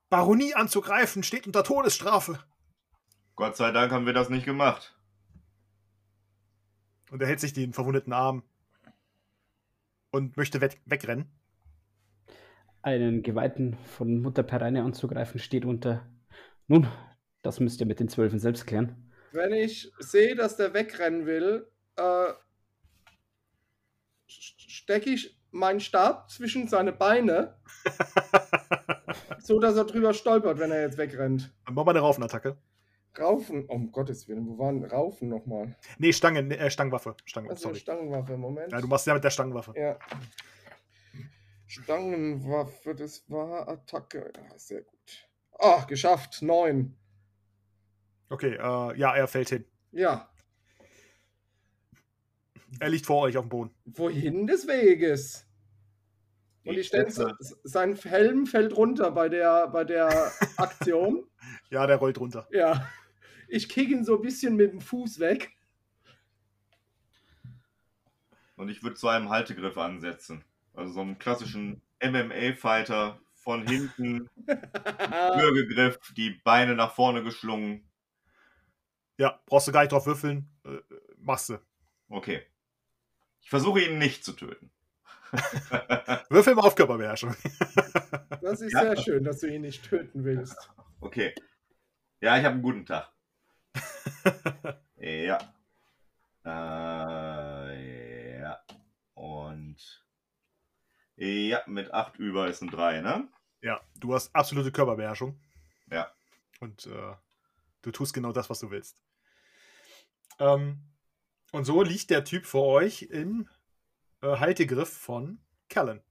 Baronie anzugreifen, steht unter Todesstrafe. Gott sei Dank haben wir das nicht gemacht. Und er hält sich den verwundeten Arm und möchte weg wegrennen. Einen Geweihten von Mutter Pereine anzugreifen steht unter. Nun, das müsst ihr mit den Zwölfen selbst klären wenn ich sehe, dass der wegrennen will, äh, stecke ich meinen Stab zwischen seine Beine, (laughs) so dass er drüber stolpert, wenn er jetzt wegrennt. Dann machen wir eine Raufenattacke. Raufen, um Gottes Willen, wo waren Raufen nochmal? Nee, Stange, äh, Stangenwaffe. Stangenwaffe also sorry. Stangenwaffe, Moment. Ja, du machst ja mit der Stangenwaffe. Ja. Stangenwaffe, das war Attacke. Ja, sehr gut. Ah, geschafft. Neun. Okay, äh, ja, er fällt hin. Ja. Er liegt vor euch auf dem Boden. Wohin des Weges? Und denke, schätze- sein Helm fällt runter bei der, bei der (laughs) Aktion. Ja, der rollt runter. ja. Ich kick ihn so ein bisschen mit dem Fuß weg. Und ich würde zu einem Haltegriff ansetzen. Also so einen klassischen MMA-Fighter von hinten, (laughs) Würgegriff, die Beine nach vorne geschlungen. Ja, brauchst du gar nicht drauf würfeln. Äh, machst du. Okay. Ich versuche ihn nicht zu töten. (laughs) Würfel mal auf Körperbeherrschung. (laughs) Das ist Ja. sehr schön, dass du ihn nicht töten willst. Okay. Ja, ich habe einen guten Tag. (laughs) ja. Äh, ja. Und. Ja, mit 8 über ist ein 3, ne? Ja, du hast absolute Körperbeherrschung. Ja. Und äh, du tust genau das, was du willst. Ähm, und so liegt der Typ vor euch im äh, Haltegriff von Callan.